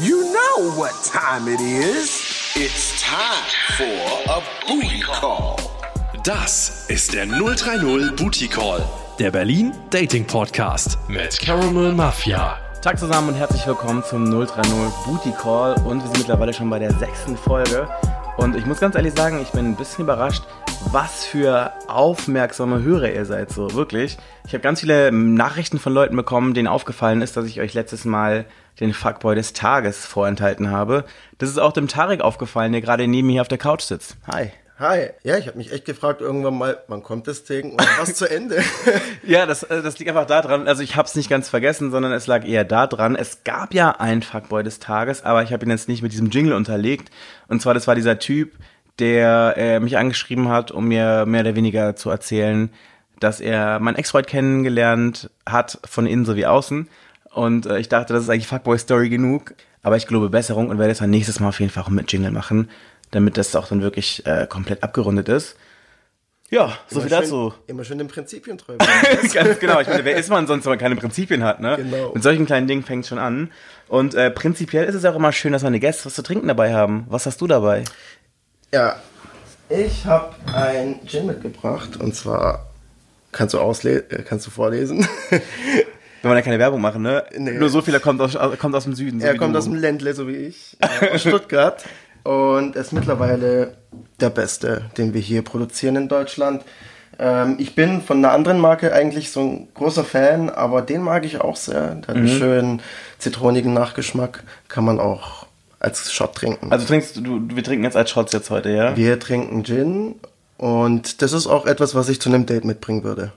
You know what time it is. It's time for a booty call. Das ist der 030 Booty Call, der Berlin Dating Podcast mit Caramel Mafia. Tag zusammen und herzlich willkommen zum 030 Booty Call und wir sind mittlerweile schon bei der sechsten Folge und ich muss ganz ehrlich sagen, ich bin ein bisschen überrascht, was für aufmerksame Hörer ihr seid, so wirklich. Ich habe ganz viele Nachrichten von Leuten bekommen, denen aufgefallen ist, dass ich euch letztes Mal den Fuckboy des Tages vorenthalten habe. Das ist auch dem Tarek aufgefallen, der gerade neben mir hier auf der Couch sitzt. Hi. Hi, ja, ich habe mich echt gefragt irgendwann mal, wann kommt das Ding und was zu Ende? ja, das, äh, das liegt einfach daran, also ich habe es nicht ganz vergessen, sondern es lag eher daran, es gab ja einen Fuckboy des Tages, aber ich habe ihn jetzt nicht mit diesem Jingle unterlegt. Und zwar, das war dieser Typ, der äh, mich angeschrieben hat, um mir mehr oder weniger zu erzählen, dass er meinen Ex-Freund kennengelernt hat, von innen sowie außen. Und äh, ich dachte, das ist eigentlich Fuckboy-Story genug. Aber ich glaube Besserung und werde es dann nächstes Mal auf jeden Fall auch mit Jingle machen damit das auch dann wirklich äh, komplett abgerundet ist. Ja, so viel dazu. Immer schön den Prinzipien treu Ganz genau. Ich meine, wer ist man sonst, wenn man keine Prinzipien hat, ne? Genau. Mit solchen kleinen Dingen fängt es schon an. Und äh, prinzipiell ist es auch immer schön, dass meine Gäste was zu trinken dabei haben. Was hast du dabei? Ja, ich habe ein Gin mitgebracht und zwar kannst du ausle äh, kannst du vorlesen. Wenn man ja keine Werbung machen, ne? Nee. Nur so viel, er kommt aus, kommt aus dem Süden. So er kommt du. aus dem Ländle, so wie ich, äh, aus Stuttgart. und ist mittlerweile der beste, den wir hier produzieren in Deutschland. Ähm, ich bin von einer anderen Marke eigentlich so ein großer Fan, aber den mag ich auch sehr. Der hat einen mhm. schönen zitronigen Nachgeschmack, kann man auch als Shot trinken. Also trinkst du, wir trinken jetzt als Shots jetzt heute, ja? Wir trinken Gin und das ist auch etwas, was ich zu einem Date mitbringen würde.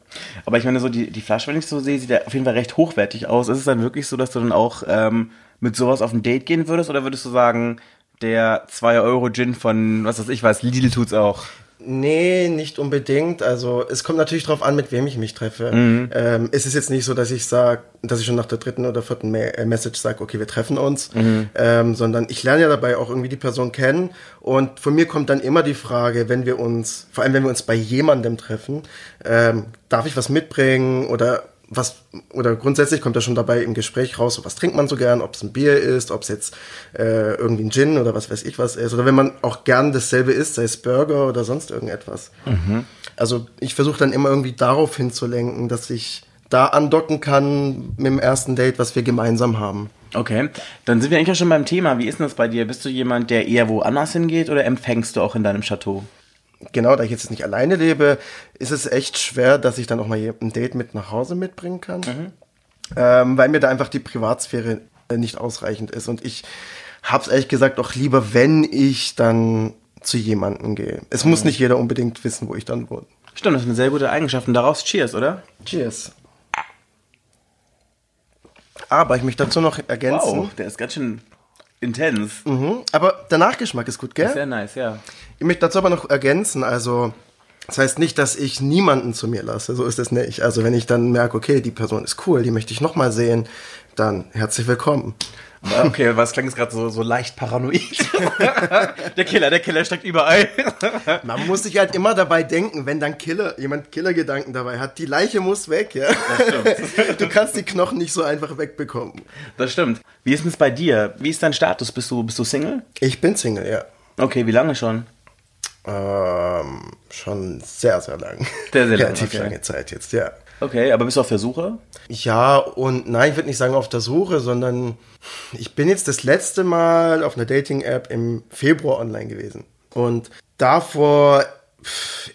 Aber ich meine, so die, die Flasche, wenn ich so sehe, sieht ja auf jeden Fall recht hochwertig aus. Ist es dann wirklich so, dass du dann auch ähm, mit sowas auf ein Date gehen würdest? Oder würdest du sagen, der 2-Euro-Gin von, was weiß ich was, Lidl tut's auch. Nee, nicht unbedingt. Also es kommt natürlich darauf an, mit wem ich mich treffe. Mhm. Ähm, es ist jetzt nicht so, dass ich sage, dass ich schon nach der dritten oder vierten äh, Message sage, okay, wir treffen uns, mhm. ähm, sondern ich lerne ja dabei auch irgendwie die Person kennen. Und von mir kommt dann immer die Frage, wenn wir uns, vor allem wenn wir uns bei jemandem treffen, ähm, darf ich was mitbringen oder was, oder grundsätzlich kommt ja schon dabei im Gespräch raus, so, was trinkt man so gern, ob es ein Bier ist, ob es jetzt äh, irgendwie ein Gin oder was weiß ich was ist, oder wenn man auch gern dasselbe isst, sei es Burger oder sonst irgendetwas. Mhm. Also ich versuche dann immer irgendwie darauf hinzulenken, dass ich da andocken kann mit dem ersten Date, was wir gemeinsam haben. Okay, dann sind wir eigentlich auch schon beim Thema. Wie ist denn das bei dir? Bist du jemand, der eher woanders hingeht oder empfängst du auch in deinem Chateau? Genau, da ich jetzt nicht alleine lebe, ist es echt schwer, dass ich dann auch mal ein Date mit nach Hause mitbringen kann. Mhm. Ähm, weil mir da einfach die Privatsphäre nicht ausreichend ist. Und ich hab's ehrlich gesagt auch lieber, wenn ich dann zu jemandem gehe. Es mhm. muss nicht jeder unbedingt wissen, wo ich dann wohne. Stimmt, das ist eine sehr gute Eigenschaft. Und daraus Cheers, oder? Cheers. Aber ich möchte dazu noch ergänzen. Wow, der ist ganz schön intens. Mhm, aber der Nachgeschmack ist gut, gell? Ist sehr nice, ja. Ich möchte dazu aber noch ergänzen, also das heißt nicht, dass ich niemanden zu mir lasse, so ist es nicht. Also wenn ich dann merke, okay, die Person ist cool, die möchte ich nochmal sehen, dann herzlich willkommen. Okay, was klang jetzt gerade so, so leicht paranoid? der Killer, der Killer steckt überall. Man muss sich halt immer dabei denken, wenn dann Killer, jemand Killergedanken dabei hat, die Leiche muss weg, ja. Das stimmt. Du kannst die Knochen nicht so einfach wegbekommen. Das stimmt. Wie ist es bei dir? Wie ist dein Status? Bist du, bist du Single? Ich bin Single, ja. Okay, wie lange schon? Ähm, schon sehr, sehr lang. Sehr, sehr lang. Relativ okay. lange Zeit jetzt, ja. Okay, aber bist du auf der Suche? Ja, und nein, ich würde nicht sagen auf der Suche, sondern ich bin jetzt das letzte Mal auf einer Dating-App im Februar online gewesen. Und davor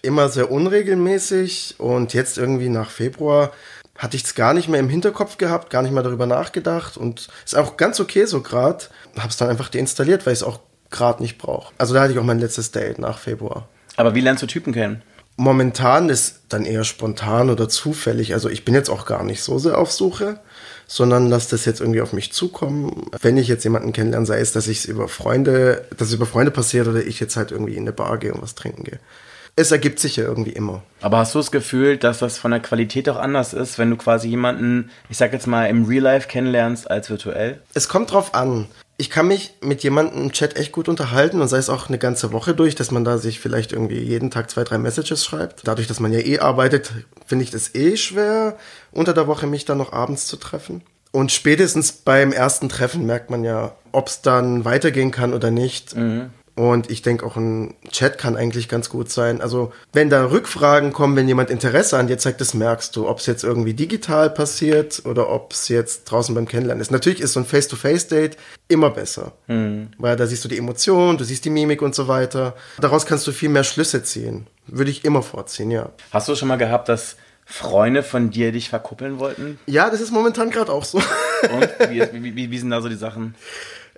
immer sehr unregelmäßig und jetzt irgendwie nach Februar hatte ich es gar nicht mehr im Hinterkopf gehabt, gar nicht mehr darüber nachgedacht und ist auch ganz okay so gerade. Habe es dann einfach deinstalliert, weil ich es auch gerade nicht brauche. Also da hatte ich auch mein letztes Date nach Februar. Aber wie lernst du Typen kennen? Momentan ist dann eher spontan oder zufällig. Also ich bin jetzt auch gar nicht so sehr auf Suche, sondern lasse das jetzt irgendwie auf mich zukommen. Wenn ich jetzt jemanden kennenlerne, sei es, dass ich es über Freunde, dass es über Freunde passiert oder ich jetzt halt irgendwie in eine Bar gehe und was trinken gehe. Es ergibt sich ja irgendwie immer. Aber hast du das Gefühl, dass das von der Qualität auch anders ist, wenn du quasi jemanden, ich sag jetzt mal, im Real Life kennenlernst als virtuell? Es kommt drauf an ich kann mich mit jemandem im Chat echt gut unterhalten und sei es auch eine ganze Woche durch, dass man da sich vielleicht irgendwie jeden Tag zwei, drei Messages schreibt. Dadurch, dass man ja eh arbeitet, finde ich das eh schwer, unter der Woche mich dann noch abends zu treffen. Und spätestens beim ersten Treffen merkt man ja, ob es dann weitergehen kann oder nicht. Und ich denke auch ein Chat kann eigentlich ganz gut sein. Also wenn da Rückfragen kommen, wenn jemand Interesse an dir zeigt, das merkst du, ob es jetzt irgendwie digital passiert oder ob es jetzt draußen beim Kennenlernen ist. Natürlich ist so ein Face-to-Face-Date immer besser, weil da siehst du die Emotionen, du siehst die Mimik und so weiter. Daraus kannst du viel mehr Schlüsse ziehen. Würde ich immer vorziehen, ja. Hast du schon mal gehabt, dass Freunde von dir dich verkuppeln wollten? Ja, das ist momentan gerade auch so. Und wie, wie, wie, wie sind da so die Sachen?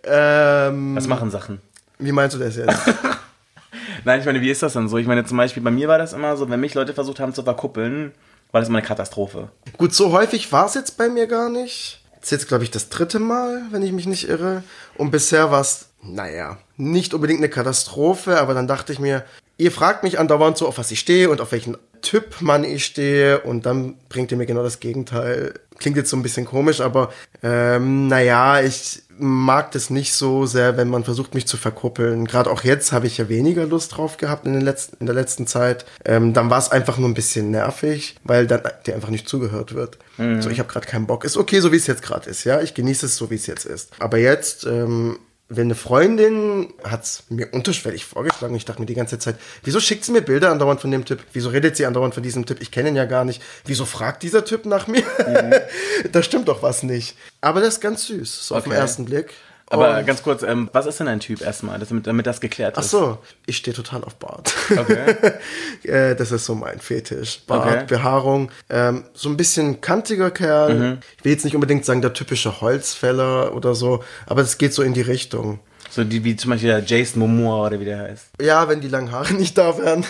ähm, Was machen Sachen? Wie meinst du das jetzt? Nein, ich meine, wie ist das dann so? Ich meine, zum Beispiel bei mir war das immer so, wenn mich Leute versucht haben zu verkuppeln, war das immer eine Katastrophe. Gut, so häufig war es jetzt bei mir gar nicht. Das ist jetzt, glaube ich, das dritte Mal, wenn ich mich nicht irre. Und bisher war es, naja, nicht unbedingt eine Katastrophe, aber dann dachte ich mir, ihr fragt mich andauernd so, auf was ich stehe und auf welchen Typ Mann ich stehe und dann bringt ihr mir genau das Gegenteil. Klingt jetzt so ein bisschen komisch, aber ähm, naja, ich mag das nicht so sehr, wenn man versucht, mich zu verkuppeln. Gerade auch jetzt habe ich ja weniger Lust drauf gehabt in, den letzten, in der letzten Zeit. Ähm, dann war es einfach nur ein bisschen nervig, weil dann dir einfach nicht zugehört wird. So, ich habe gerade keinen Bock. Ist okay, so wie es jetzt gerade ist, ja. Ich genieße es so, wie es jetzt ist. Aber jetzt ähm, wenn eine Freundin hat's mir unterschwellig vorgeschlagen, ich dachte mir die ganze Zeit, wieso schickt sie mir Bilder andauernd von dem Typ? Wieso redet sie andauernd von diesem Typ? Ich kenne ihn ja gar nicht. Wieso fragt dieser Typ nach mir? da stimmt doch was nicht. Aber das ist ganz süß, so auf den Okay. ersten Blick. Aber Und- ganz kurz, ähm, was ist denn ein Typ erstmal, damit, damit das geklärt Ach ist? so, ich stehe total auf Bart. Okay. äh, das ist so mein Fetisch. Bart, Okay. Behaarung, ähm, so ein bisschen kantiger Kerl. Mhm. Ich will jetzt nicht unbedingt sagen, der typische Holzfäller oder so, aber es geht so in die Richtung. So die, wie zum Beispiel der Jason Momoa oder wie der heißt. Ja, wenn die langen Haare nicht da wären.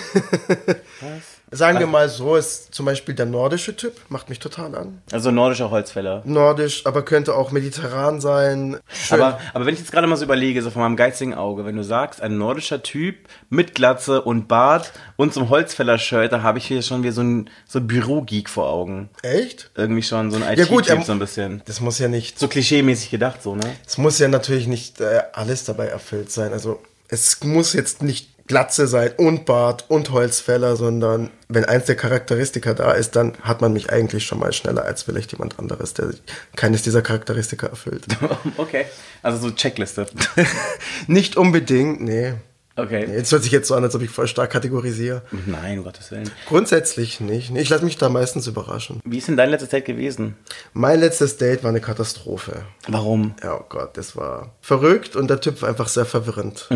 Sagen wir mal so, ist zum Beispiel der nordische Typ, macht mich total an. Also nordischer Holzfäller. Nordisch, aber könnte auch mediterran sein. Schön. Aber, aber wenn ich jetzt gerade mal so überlege, so von meinem geizigen Auge, wenn du sagst, ein nordischer Typ mit Glatze und Bart und so einem Holzfäller-Shirt, da habe ich hier schon wieder so ein so Bürogeek vor Augen. Echt? Irgendwie schon so ein Ja, gut, IT-Typ ähm, so ein bisschen. Das muss ja nicht, So klischee-mäßig gedacht, so, ne? es muss ja natürlich nicht äh, alles dabei erfüllt sein. Also es muss jetzt nicht Glatze sein und Bart und Holzfäller, sondern wenn eins der Charakteristika da ist, dann hat man mich eigentlich schon mal schneller als vielleicht jemand anderes, der keines dieser Charakteristika erfüllt. okay. Also so Checkliste. nicht unbedingt, nee. Okay. Jetzt hört sich jetzt so an, als ob ich voll stark kategorisiere. Nein, um Gottes Willen. Grundsätzlich nicht. Ich lasse mich da meistens überraschen. Wie ist denn dein letztes Date gewesen? Mein letztes Date war eine Katastrophe. Warum? Ja, oh Gott, das war verrückt und der Typ war einfach sehr verwirrend.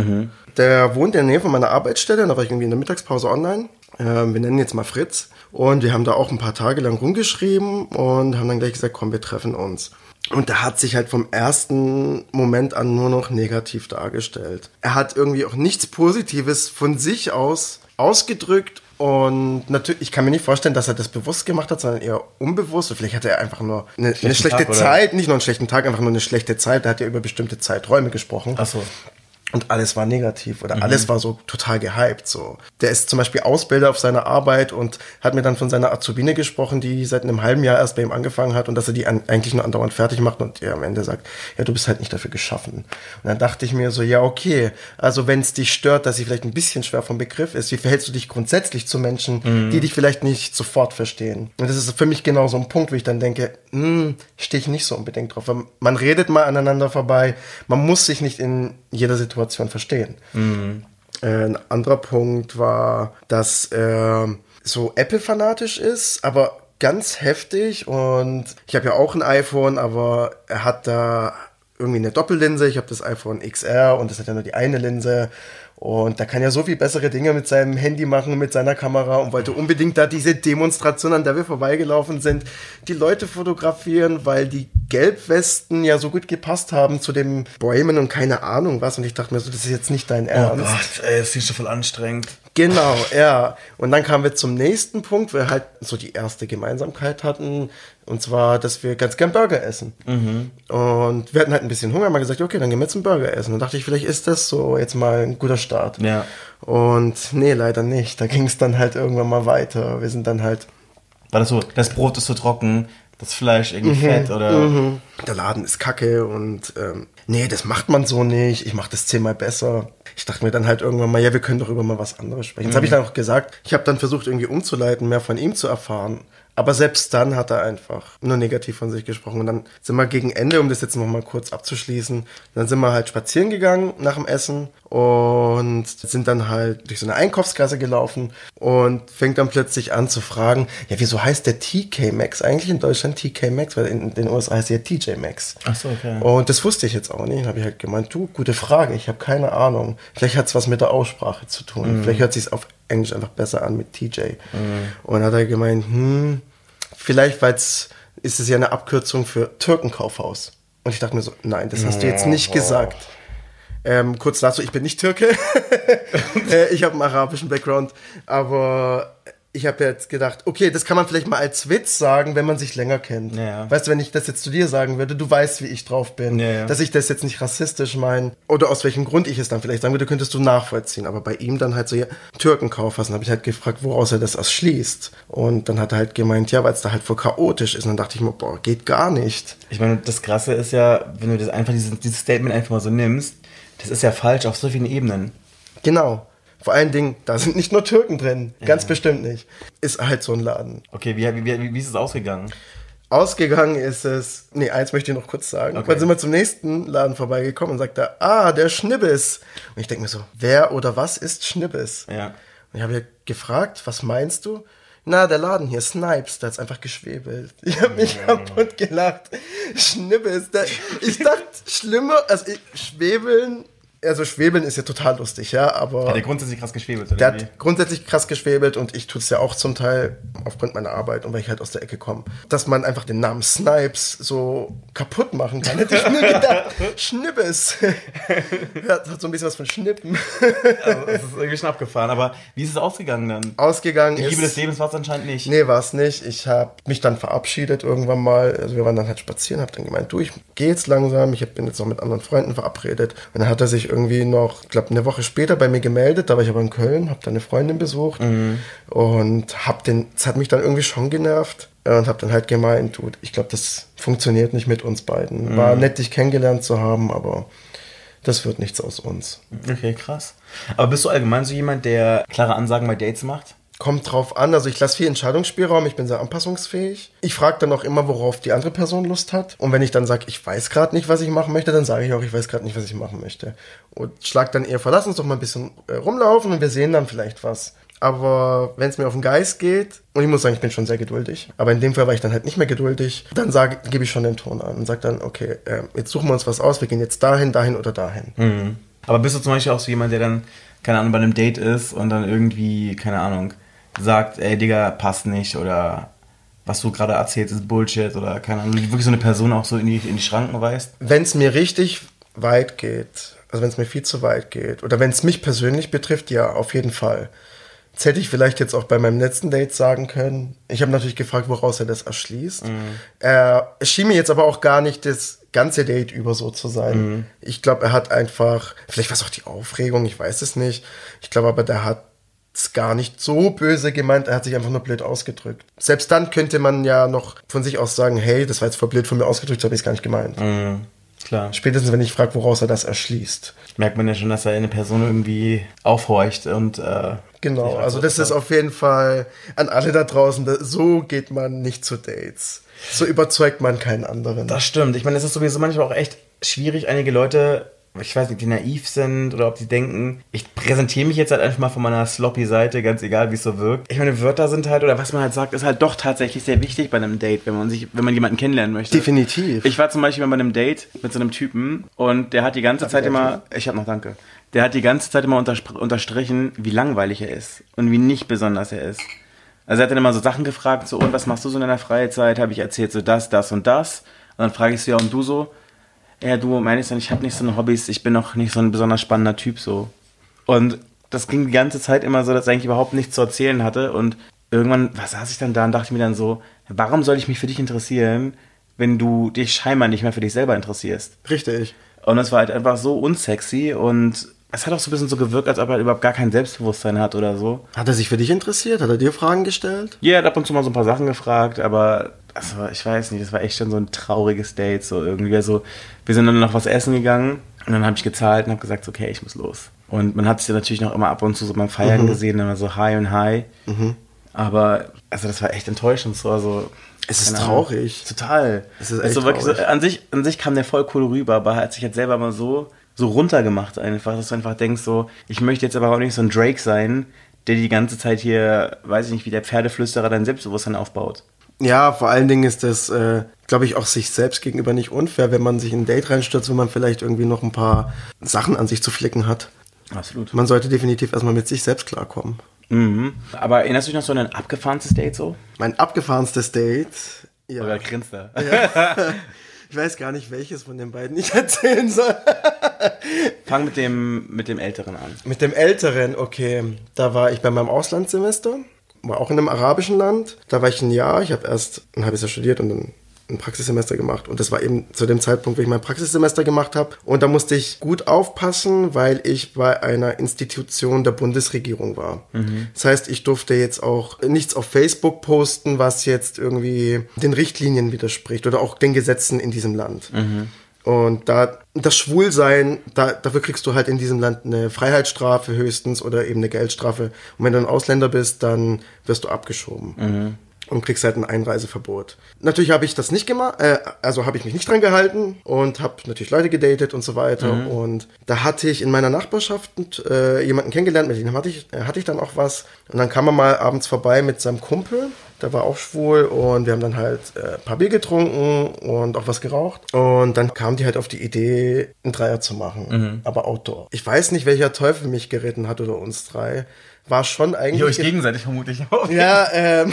Der wohnt in der Nähe von meiner Arbeitsstelle, da war ich irgendwie in der Mittagspause online. Ähm, wir nennen ihn jetzt mal Fritz. Und wir haben da auch ein paar Tage lang rumgeschrieben und haben dann gleich gesagt, komm, wir treffen uns. Und der hat sich halt vom ersten Moment an nur noch negativ dargestellt. Er hat irgendwie auch nichts Positives von sich aus ausgedrückt und natürlich, ich kann mir nicht vorstellen, dass er das bewusst gemacht hat, sondern eher unbewusst. Und vielleicht hat er einfach nur eine, eine schlechte Tag, oder? Zeit, nicht nur einen schlechten Tag, einfach nur eine schlechte Zeit. Da hat er über bestimmte Zeiträume gesprochen. Ach so. Und alles war negativ oder alles war so total gehypt. So. Der ist zum Beispiel Ausbilder auf seiner Arbeit und hat mir dann von seiner Azubine gesprochen, die seit einem halben Jahr erst bei ihm angefangen hat und dass er die an, eigentlich nur andauernd fertig macht und er am Ende sagt, ja, du bist halt nicht dafür geschaffen. Und dann dachte ich mir so, ja, okay, also wenn es dich stört, dass sie vielleicht ein bisschen schwer vom Begriff ist, wie verhältst du dich grundsätzlich zu Menschen, die dich vielleicht nicht sofort verstehen? Und das ist für mich genau so ein Punkt, wo ich dann denke, hm, stehe ich nicht so unbedingt drauf. Man redet mal aneinander vorbei, man muss sich nicht in jeder Situation verstehen. Äh, Ein anderer Punkt war, dass er so Apple-fanatisch ist, aber ganz heftig. Und ich habe ja auch ein iPhone, aber er hat da irgendwie eine Doppellinse. Ich habe das iPhone XR und das hat ja nur die eine Linse. Und da kann ja so viel bessere Dinge mit seinem Handy machen, mit seiner Kamera und wollte unbedingt da diese Demonstration, an der wir vorbeigelaufen sind, die Leute fotografieren, weil die Gelbwesten ja so gut gepasst haben zu dem Boyman und keine Ahnung was. Und ich dachte mir so, das ist jetzt nicht dein Ernst. ey, das ist schon voll anstrengend. Genau, ja. Und dann kamen wir zum nächsten Punkt, wo wir halt so die erste Gemeinsamkeit hatten. Und zwar, dass wir ganz gern Burger essen. Und wir hatten halt ein bisschen Hunger, haben gesagt, okay, dann gehen wir zum Burger essen. Und dachte ich, vielleicht ist das so jetzt mal ein guter Start. Ja. Und nee, leider nicht. Da ging es dann halt irgendwann mal weiter. Wir sind dann halt, War das so, das Brot ist so trocken, das Fleisch irgendwie fett oder. der Laden ist kacke und ähm, nee, das macht man so nicht. Ich mach das zehnmal besser. ich dachte mir dann halt irgendwann mal, ja, wir können doch über mal was anderes sprechen. Das habe ich dann auch gesagt. Ich habe dann versucht, irgendwie umzuleiten, mehr von ihm zu erfahren. Aber selbst dann hat er einfach nur negativ von sich gesprochen. Und dann sind wir gegen Ende, um das jetzt nochmal kurz abzuschließen, dann sind wir halt spazieren gegangen nach dem Essen und sind dann halt durch so eine Einkaufskasse gelaufen und fängt dann plötzlich an zu fragen, ja, wieso heißt der TK Max eigentlich in Deutschland TK Max? Weil in den USA heißt er TJ Max. Ach so, okay. Und das wusste ich jetzt auch nicht. Dann habe ich halt gemeint, du, gute Frage, ich habe keine Ahnung. Vielleicht hat es was mit der Aussprache zu tun. Vielleicht hört sich auf Englisch einfach besser an mit TJ. Und dann hat er gemeint, hm, vielleicht weil es ist es ja eine Abkürzung für Türkenkaufhaus. Und ich dachte mir so, nein, das hast du jetzt nicht gesagt. Ähm, kurz dazu, ich bin nicht Türke. äh, ich habe einen arabischen Background, aber ich habe jetzt gedacht, okay, das kann man vielleicht mal als Witz sagen, wenn man sich länger kennt. Ja. Weißt du, wenn ich das jetzt zu dir sagen würde, du weißt, wie ich drauf bin, Ja, dass ich das jetzt nicht rassistisch meine oder aus welchem Grund ich es dann vielleicht sagen würde, könntest du nachvollziehen. Aber bei ihm dann halt so, ja, Türkenkaufhaus. Und habe ich halt gefragt, woraus er das erschließt. Und dann hat er halt gemeint, ja, weil es da halt voll chaotisch ist. Und dann dachte ich mir, boah, geht gar nicht. Ich meine, das Krasse ist ja, wenn du das einfach dieses, dieses Statement einfach mal so nimmst, das ist ja falsch auf so vielen Ebenen. Genau. Vor allen Dingen, da sind nicht nur Türken drin. Ganz bestimmt nicht. Ist halt so ein Laden. Okay, wie, wie, wie, wie ist es ausgegangen? Ausgegangen ist es, nee, eins möchte ich noch kurz sagen. Okay. Dann sind wir zum nächsten Laden vorbeigekommen und sagt da, ah, der Schnibbes. Und ich denke mir so, wer oder was ist Schnibbes? Ja. Und ich habe ja gefragt, was meinst du? Na, der Laden hier, Snipes, der hat's einfach geschwebelt. Ich habe mich kaputt gelacht. Schnibbes, der, ich dachte, schlimmer, also ich, schwebeln, also schwebeln ist ja total lustig, ja, aber... Hat der grundsätzlich krass geschwebelt, oder? Der wie? hat grundsätzlich krass geschwebelt und ich tue es ja auch zum Teil aufgrund meiner Arbeit und weil ich halt aus der Ecke komme. Dass man einfach den Namen Snipes so kaputt machen kann, hätte ich nie gedacht. Schnippes. ja, das hat so ein bisschen was von Schnippen. Also, das ist irgendwie schon abgefahren. Aber wie ist es ausgegangen dann? Ausgegangen Die Liebe ist... des Lebens war es anscheinend nicht. Nee, war es nicht. Ich habe mich dann verabschiedet irgendwann mal. Also wir waren dann halt spazieren, habe dann gemeint, du, ich gehe jetzt langsam. Ich bin jetzt noch mit anderen Freunden verabredet. Und dann hat er sich irgendwie noch, ich glaube, eine Woche später bei mir gemeldet. Da war ich aber in Köln, habe dann eine Freundin besucht und hab den, das hat mich dann irgendwie schon genervt. Und habe dann halt gemeint, du, ich glaube, das funktioniert nicht mit uns beiden. War nett, dich kennengelernt zu haben, aber das wird nichts aus uns. Okay, krass. Aber bist du allgemein so jemand, der klare Ansagen bei Dates macht? Kommt drauf an. Also ich lasse viel Entscheidungsspielraum, ich bin sehr anpassungsfähig. Ich frage dann auch immer, worauf die andere Person Lust hat. Und wenn ich dann sage, ich weiß gerade nicht, was ich machen möchte, dann sage ich auch, ich weiß gerade nicht, was ich machen möchte. Und schlag dann eher vor, lass uns doch mal ein bisschen äh, rumlaufen und wir sehen dann vielleicht was. Aber wenn es mir auf den Geist geht, und ich muss sagen, ich bin schon sehr geduldig, aber in dem Fall war ich dann halt nicht mehr geduldig, dann gebe ich schon den Ton an und sage dann, okay, äh, jetzt suchen wir uns was aus, wir gehen jetzt dahin, dahin oder dahin. Aber bist du zum Beispiel auch so jemand, der dann, keine Ahnung, bei einem Date ist und dann irgendwie, keine Ahnung, sagt, ey Digga, passt nicht oder was du gerade erzählst, ist Bullshit oder keine Ahnung, wirklich so eine Person auch so in die, in die Schranken weist? wenn es mir richtig weit geht, also wenn es mir viel zu weit geht, oder wenn es mich persönlich betrifft, ja, auf jeden Fall. Das hätte ich vielleicht jetzt auch bei meinem letzten Date sagen können. Ich habe natürlich gefragt, woraus er das erschließt. Er es schien mir jetzt aber auch gar nicht das ganze Date über so zu sein. Ich glaube, er hat einfach, vielleicht war es auch die Aufregung, ich weiß es nicht. Ich glaube aber, der hat es gar nicht so böse gemeint, er hat sich einfach nur blöd ausgedrückt. Selbst dann könnte man ja noch von sich aus sagen, hey, das war jetzt voll blöd von mir ausgedrückt, so habe ich es gar nicht gemeint. Klar. Spätestens, wenn ich frage, woraus er das erschließt. Merkt man ja schon, dass er eine Person irgendwie aufhorcht und äh, Genau, also so- das ist auf jeden Fall an alle da draußen, so geht man nicht zu Dates. So überzeugt man keinen anderen. Das stimmt. Ich meine, es ist sowieso manchmal auch echt schwierig, einige Leute, ich weiß nicht, die naiv sind oder ob die denken, ich präsentiere mich jetzt halt einfach mal von meiner sloppy Seite, ganz egal, wie es so wirkt. Ich meine, Wörter sind halt, oder was man halt sagt, ist halt doch tatsächlich sehr wichtig bei einem Date, wenn man sich, wenn man jemanden kennenlernen möchte. Definitiv. Ich war zum Beispiel bei einem Date mit so einem Typen und der hat die ganze Zeit immer, ich hab noch Danke, der hat die ganze Zeit immer unterstrichen, wie langweilig er ist und wie nicht besonders er ist. Also er hat dann immer so Sachen gefragt, so, und was machst du so in deiner Freizeit? Habe ich erzählt, so das, das und das. Und dann frage ich so, ja, und du so? Ja, du meinst dann, ich habe nicht so eine Hobbys, ich bin noch nicht so ein besonders spannender Typ so. Und das ging die ganze Zeit immer so, dass er eigentlich überhaupt nichts zu erzählen hatte. Und irgendwann, was saß ich dann da und dachte mir dann so, warum soll ich mich für dich interessieren, wenn du dich scheinbar nicht mehr für dich selber interessierst? Richtig. Und es war halt einfach so unsexy und es hat auch so ein bisschen so gewirkt, als ob er überhaupt gar kein Selbstbewusstsein hat oder so. Hat er sich für dich interessiert? Hat er dir Fragen gestellt? Ja, er hat ab und zu mal so ein paar Sachen gefragt, aber also, ich weiß nicht, das war echt schon so ein trauriges Date. So irgendwie so, wir sind dann noch was essen gegangen und dann habe ich gezahlt und habe gesagt, so, okay, ich muss los. Und man hat sich natürlich noch immer ab und zu so beim Feiern gesehen, immer so Hi und Hi. Aber also das war echt enttäuschend. So, also, Es ist traurig. Total. Es ist Also echt wirklich so, traurig. an, sich, an sich kam der voll cool rüber, aber er hat sich jetzt selber mal so, so runtergemacht einfach, dass du einfach denkst so, ich möchte jetzt aber auch nicht so ein Drake sein, der die ganze Zeit hier, weiß ich nicht, wie der Pferdeflüsterer dein Selbstbewusstsein aufbaut. Ja, vor allen Dingen ist das, äh, glaube ich, auch sich selbst gegenüber nicht unfair, wenn man sich in ein Date reinstürzt, wo man vielleicht irgendwie noch ein paar Sachen an sich zu flicken hat. Absolut. Man sollte definitiv erstmal mit sich selbst klarkommen. Mhm. Aber erinnerst du dich noch so an ein abgefahrenes Date so? Mein abgefahrenstes Date. Ja. Oder grinst er? Ich weiß gar nicht, welches von den beiden ich erzählen soll. Fang mit dem, mit dem Älteren an. Mit dem Älteren, okay. Da war ich bei meinem Auslandssemester, war auch in einem arabischen Land. Da war ich ein Jahr, ich habe erst ein halbes Jahr studiert und dann ein Praxissemester gemacht. Und das war eben zu dem Zeitpunkt, wo ich mein Praxissemester gemacht habe. Und da musste ich gut aufpassen, weil ich bei einer Institution der Bundesregierung war. Das heißt, ich durfte jetzt auch nichts auf Facebook posten, was jetzt irgendwie den Richtlinien widerspricht oder auch den Gesetzen in diesem Land. Und da das Schwulsein, da, dafür kriegst du halt in diesem Land eine Freiheitsstrafe höchstens oder eben eine Geldstrafe. Und wenn du ein Ausländer bist, dann wirst du abgeschoben. Und kriegst halt ein Einreiseverbot. Natürlich habe ich das nicht gemacht, äh, also habe ich mich nicht dran gehalten und habe natürlich Leute gedatet und so weiter. Und da hatte ich in meiner Nachbarschaft äh, jemanden kennengelernt, mit dem hatte ich, hatte ich dann auch was. Und dann kam er mal abends vorbei mit seinem Kumpel der war auch schwul und wir haben dann halt äh, ein paar Bier getrunken und auch was geraucht. Und dann kam die halt auf die Idee, einen Dreier zu machen, aber Outdoor. Ich weiß nicht, welcher Teufel mich geritten hat oder uns drei. War schon eigentlich. gegenseitig vermutlich auch. Ja, ähm,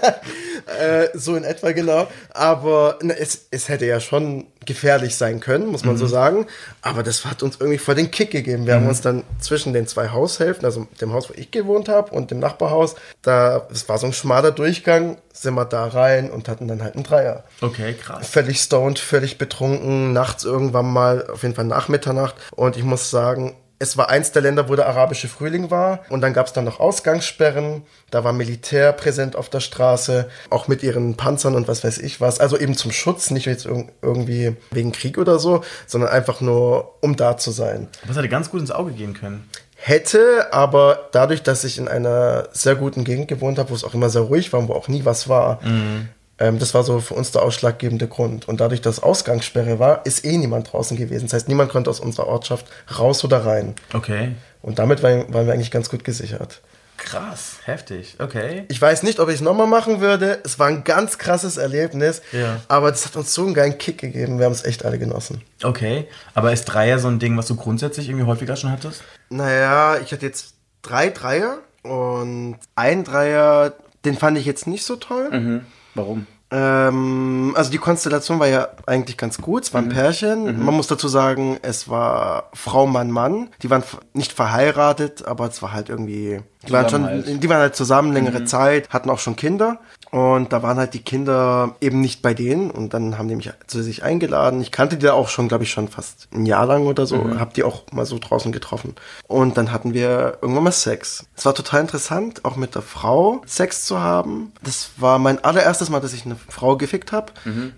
äh, so in etwa genau. Aber na, es, es hätte ja schon gefährlich sein können, muss man so sagen. Aber das hat uns irgendwie voll den Kick gegeben. Wir haben uns dann zwischen den zwei Haushälften, also dem Haus, wo ich gewohnt habe, und dem Nachbarhaus, da, es war so ein schmaler Durchgang, sind wir da rein und hatten dann halt einen Dreier. Okay, krass. Völlig stoned, völlig betrunken, nachts irgendwann mal, auf jeden Fall nach Mitternacht. Und ich muss sagen, es war eins der Länder, wo der arabische Frühling war. Und dann gab es dann noch Ausgangssperren. Da war Militär präsent auf der Straße, auch mit ihren Panzern und was weiß ich was. Also eben zum Schutz, nicht jetzt irg- irgendwie wegen Krieg oder so, sondern einfach nur, um da zu sein. Das hätte ganz gut ins Auge gehen können. Hätte, aber dadurch, dass ich in einer sehr guten Gegend gewohnt habe, wo es auch immer sehr ruhig war und wo auch nie was war, ähm, das war so für uns der ausschlaggebende Grund. Und dadurch, dass Ausgangssperre war, ist eh niemand draußen gewesen. Das heißt, niemand konnte aus unserer Ortschaft raus oder rein. Okay. Und damit waren, waren wir eigentlich ganz gut gesichert. Krass, heftig. Okay. Ich weiß nicht, ob ich es nochmal machen würde. Es war ein ganz krasses Erlebnis. Ja. Aber das hat uns so einen geilen Kick gegeben. Wir haben es echt alle genossen. Okay. Aber ist Dreier so ein Ding, was du grundsätzlich irgendwie häufiger schon hattest? Naja, ich hatte jetzt drei Dreier und ein Dreier, den fand ich jetzt nicht so toll. Warum? Ähm, also die Konstellation war ja eigentlich ganz gut. Es war ein Pärchen. Man muss dazu sagen, es war Frau, Mann, Mann. Die waren nicht verheiratet, aber es war halt irgendwie. Die waren schon, Zusammenhalt. die waren halt zusammen längere Zeit, hatten auch schon Kinder. Und da waren halt die Kinder eben nicht bei denen. Und dann haben die mich zu sich eingeladen. Ich kannte die da auch schon, glaube ich, schon fast ein Jahr lang oder so. Hab die auch mal so draußen getroffen. Und dann hatten wir irgendwann mal Sex. Es war total interessant, auch mit der Frau Sex zu haben. Das war mein allererstes Mal, dass ich eine Frau gefickt habe.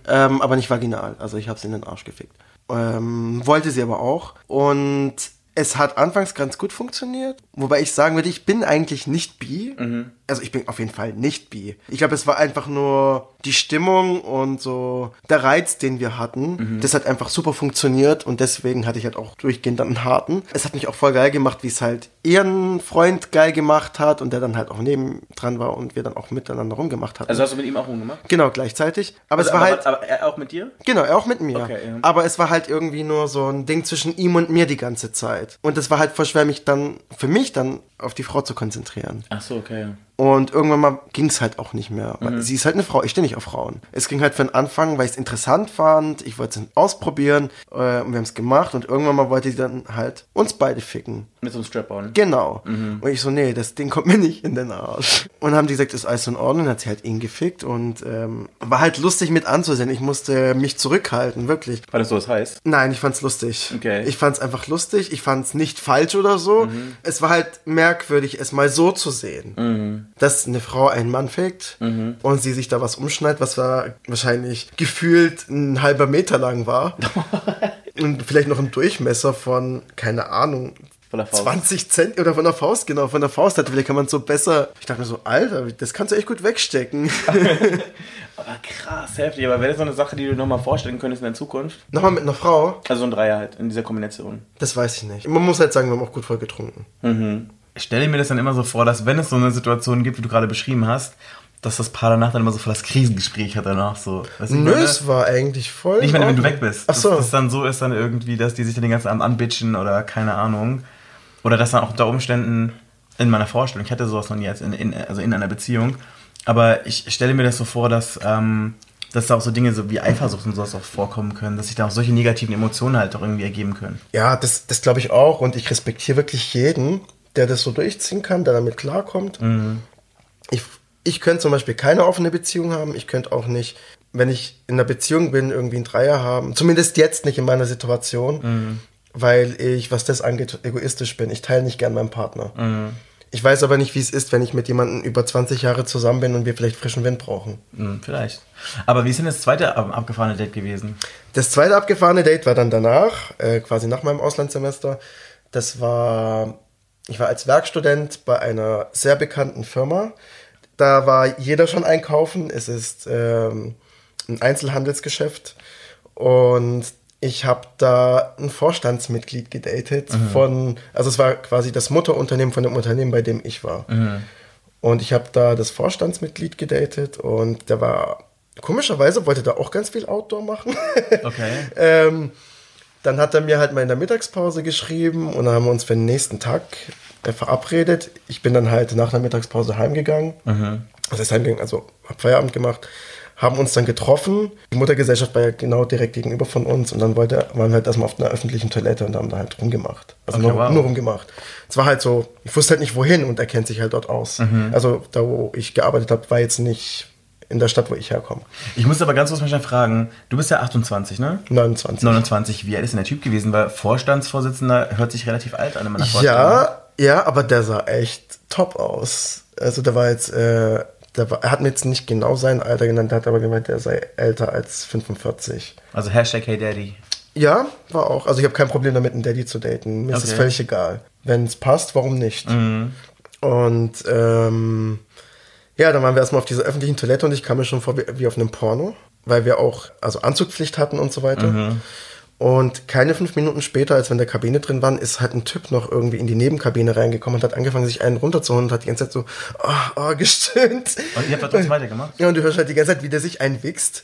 Ähm, aber nicht vaginal. Also ich habe sie in den Arsch gefickt. Ähm, wollte sie aber auch. Und es hat anfangs ganz gut funktioniert, wobei ich sagen würde, ich bin eigentlich nicht bi. Also ich bin auf jeden Fall nicht bi. Ich glaube, es war einfach nur die Stimmung und so der Reiz, den wir hatten. Das hat einfach super funktioniert und deswegen hatte ich halt auch durchgehend dann einen harten. Es hat mich auch voll geil gemacht, wie es halt ihren Freund geil gemacht hat und der dann halt auch neben dran war und wir dann auch miteinander rumgemacht hatten. Also hast du mit ihm auch rumgemacht? genau, gleichzeitig. Aber es Also, war aber, halt... aber er auch mit dir? Genau, er auch mit mir. Okay, ja. Aber es war halt irgendwie nur so ein Ding zwischen ihm und mir die ganze Zeit. Und das war halt voll schwer, mich dann, für mich dann auf die Frau zu konzentrieren. Ach so, okay. ja. Und irgendwann mal ging es halt auch nicht mehr. Mhm. Sie ist halt eine Frau, ich stehe nicht auf Frauen. Es ging halt für den Anfang, weil ich es interessant fand, ich wollte es ausprobieren äh, und wir haben es gemacht und irgendwann mal wollte sie dann halt uns beide ficken. Mit so einem Strap-on. Genau. Mhm. Und ich so, nee, das Ding kommt mir nicht in den Arsch. Und haben die gesagt, ist alles in Ordnung. Dann hat sie halt ihn gefickt und ähm, war halt lustig mit anzusehen. Ich musste mich zurückhalten, wirklich. Weil das so was heißt. Nein, ich fand's lustig. Okay. Ich fand's einfach lustig. Ich fand's nicht falsch oder so. Es war halt merkwürdig, es mal so zu sehen. Dass eine Frau einen Mann fickt und sie sich da was umschneidet, was war wahrscheinlich gefühlt ein halber Meter lang war. und vielleicht noch ein Durchmesser von, keine Ahnung, Von der Faust. 20 Cent oder von der Faust, genau, von der Faust hat. Vielleicht kann man so besser. Ich dachte mir so, Alter, das kannst du echt gut wegstecken. Aber krass, heftig. Aber wäre das so eine Sache, die du nochmal vorstellen könntest in der Zukunft? Nochmal mit einer Frau? Also so ein Dreier halt in dieser Kombination. Das weiß ich nicht. Man muss halt sagen, wir haben auch gut voll getrunken. Ich stelle mir das dann immer so vor, dass wenn es so eine Situation gibt, wie du gerade beschrieben hast, dass das Paar danach dann immer so voll das Krisengespräch hat danach so. Nö, es war eigentlich voll. Ich meine, wenn du weg bist. Ach so. Dass das dann so ist dann irgendwie, dass die sich dann den ganzen Abend anbitchen oder keine Ahnung. Oder dass dann auch unter Umständen in meiner Vorstellung, ich hatte sowas noch nie als in, in, also in einer Beziehung, aber ich stelle mir das so vor, dass, ähm, dass da auch so Dinge so wie Eifersucht und sowas auch vorkommen können, dass sich da auch solche negativen Emotionen halt auch irgendwie ergeben können. Ja, das, das glaube ich auch. Und ich respektiere wirklich jeden, der das so durchziehen kann, der damit klarkommt. Ich, ich könnte zum Beispiel keine offene Beziehung haben. Ich könnte auch nicht, wenn ich in einer Beziehung bin, irgendwie einen Dreier haben. Zumindest jetzt nicht in meiner Situation, weil ich, was das angeht, egoistisch bin. Ich teile nicht gern meinen Partner. Ich weiß aber nicht, wie es ist, wenn ich mit jemandem über 20 Jahre zusammen bin und wir vielleicht frischen Wind brauchen. Hm, vielleicht. Aber wie ist denn das zweite ab- abgefahrene Date gewesen? Das zweite abgefahrene Date war dann danach, äh, quasi nach meinem Auslandssemester. Das war, ich war als Werkstudent bei einer sehr bekannten Firma. Da war jeder schon einkaufen. Es ist ähm, ein Einzelhandelsgeschäft. Und ich habe da ein Vorstandsmitglied gedatet von, also es war quasi das Mutterunternehmen von dem Unternehmen, bei dem ich war. Und ich habe da das Vorstandsmitglied gedatet und der war, komischerweise wollte da auch ganz viel Outdoor machen. Okay. ähm, dann hat er mir halt mal in der Mittagspause geschrieben und dann haben wir uns für den nächsten Tag äh, verabredet. Ich bin dann halt nach der Mittagspause heimgegangen. Das heißt heimgegangen, also hab Feierabend gemacht, haben uns dann getroffen. Die Muttergesellschaft war ja genau direkt gegenüber von uns und dann wollte, waren wir halt erstmal auf einer öffentlichen Toilette und haben da halt rumgemacht. Also Okay, nur, wow. nur rumgemacht. Es war halt so, ich wusste halt nicht wohin und er kennt sich halt dort aus. Also da, wo ich gearbeitet habe, war jetzt nicht in der Stadt, wo ich herkomme. Ich muss aber ganz kurz mal schnell fragen, du bist ja 28, ne? 29. 29, wie alt ist denn der Typ gewesen? Weil Vorstandsvorsitzender hört sich relativ alt an in meiner Vorstellung. Ja, ja, aber der sah echt top aus. Also der war jetzt, äh, der war, er hat mir jetzt nicht genau sein Alter genannt, der hat aber gemeint, der sei älter als 45. Also Hashtag Hey Daddy. Ja, war auch. Also ich habe kein Problem damit, einen Daddy zu daten. Mir ist es Okay. völlig egal. Wenn es passt, warum nicht? Und ähm, ja, dann waren wir erstmal auf dieser öffentlichen Toilette und ich kam mir schon vor wie, auf einem Porno, weil wir auch also Anzugpflicht hatten und so weiter. Und keine fünf Minuten später, als wir in der Kabine drin waren, ist halt ein Typ noch irgendwie in die Nebenkabine reingekommen und hat angefangen, sich einen runterzuholen und hat die ganze Zeit so oh, oh, gestöhnt. Und ihr habt da trotzdem weitergemacht? Ja, und du hörst halt die ganze Zeit, wie der sich einwichst.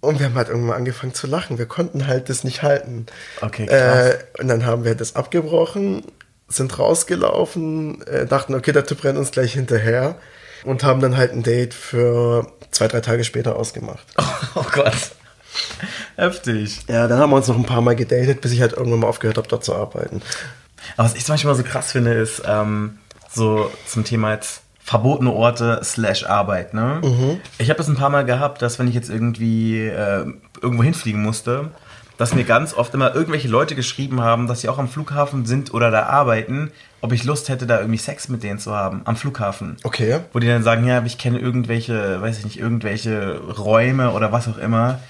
Und wir haben halt irgendwann angefangen zu lachen. Wir konnten halt das nicht halten. Okay, krass. Äh, und dann haben wir das abgebrochen, sind rausgelaufen, äh, dachten, okay, der Typ rennt uns gleich hinterher und haben dann halt ein Date für zwei, drei Tage später ausgemacht. Oh Gott. Heftig. Ja, dann haben wir uns noch ein paar Mal gedatet, bis ich halt irgendwann mal aufgehört habe, dort zu arbeiten. Aber was ich zum Beispiel mal so krass finde, ist ähm, so zum Thema jetzt verbotene Orte slash Arbeit. Ne? Ich habe das ein paar Mal gehabt, dass wenn ich jetzt irgendwie äh, irgendwo hinfliegen musste, dass mir ganz oft immer irgendwelche Leute geschrieben haben, dass sie auch am Flughafen sind oder da arbeiten, ob ich Lust hätte, da irgendwie Sex mit denen zu haben, am Flughafen. Okay. Wo die dann sagen, ja, ich kenne irgendwelche, weiß ich nicht, irgendwelche Räume oder was auch immer,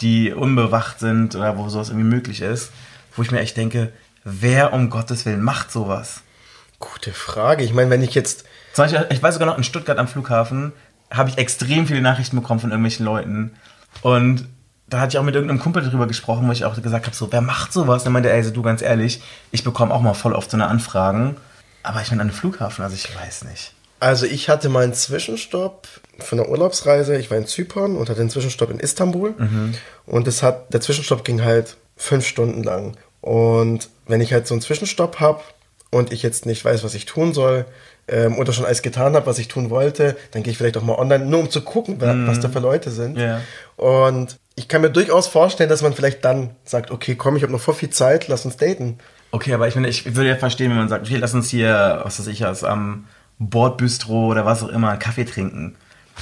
die unbewacht sind oder wo sowas irgendwie möglich ist. Wo ich mir echt denke, wer um Gottes Willen macht sowas? Gute Frage. Ich meine, wenn ich jetzt. Zum Beispiel, ich weiß sogar noch, in Stuttgart am Flughafen habe ich extrem viele Nachrichten bekommen von irgendwelchen Leuten. Und da hatte ich auch mit irgendeinem Kumpel drüber gesprochen, wo ich auch gesagt habe, so, wer macht sowas? Dann meinte er, also du ganz ehrlich, ich bekomme auch mal voll oft so eine Anfragen. Aber ich meine, an einem Flughafen, also ich weiß nicht. Also ich hatte meinen Zwischenstopp von der Urlaubsreise. Ich war in Zypern und hatte einen Zwischenstopp in Istanbul. Und das hat, der Zwischenstopp ging halt fünf Stunden lang. Und wenn ich halt so einen Zwischenstopp habe und ich jetzt nicht weiß, was ich tun soll, ähm, oder schon alles getan habe, was ich tun wollte, dann gehe ich vielleicht auch mal online, nur um zu gucken, wer, was da für Leute sind. Ja. Und ich kann mir durchaus vorstellen, dass man vielleicht dann sagt, okay, komm, ich habe noch voll viel Zeit, lass uns daten. Okay, aber ich meine, ich würde ja verstehen, wenn man sagt, okay, lass uns hier, was weiß ich, aus am Bordbistro oder was auch immer, einen Kaffee trinken.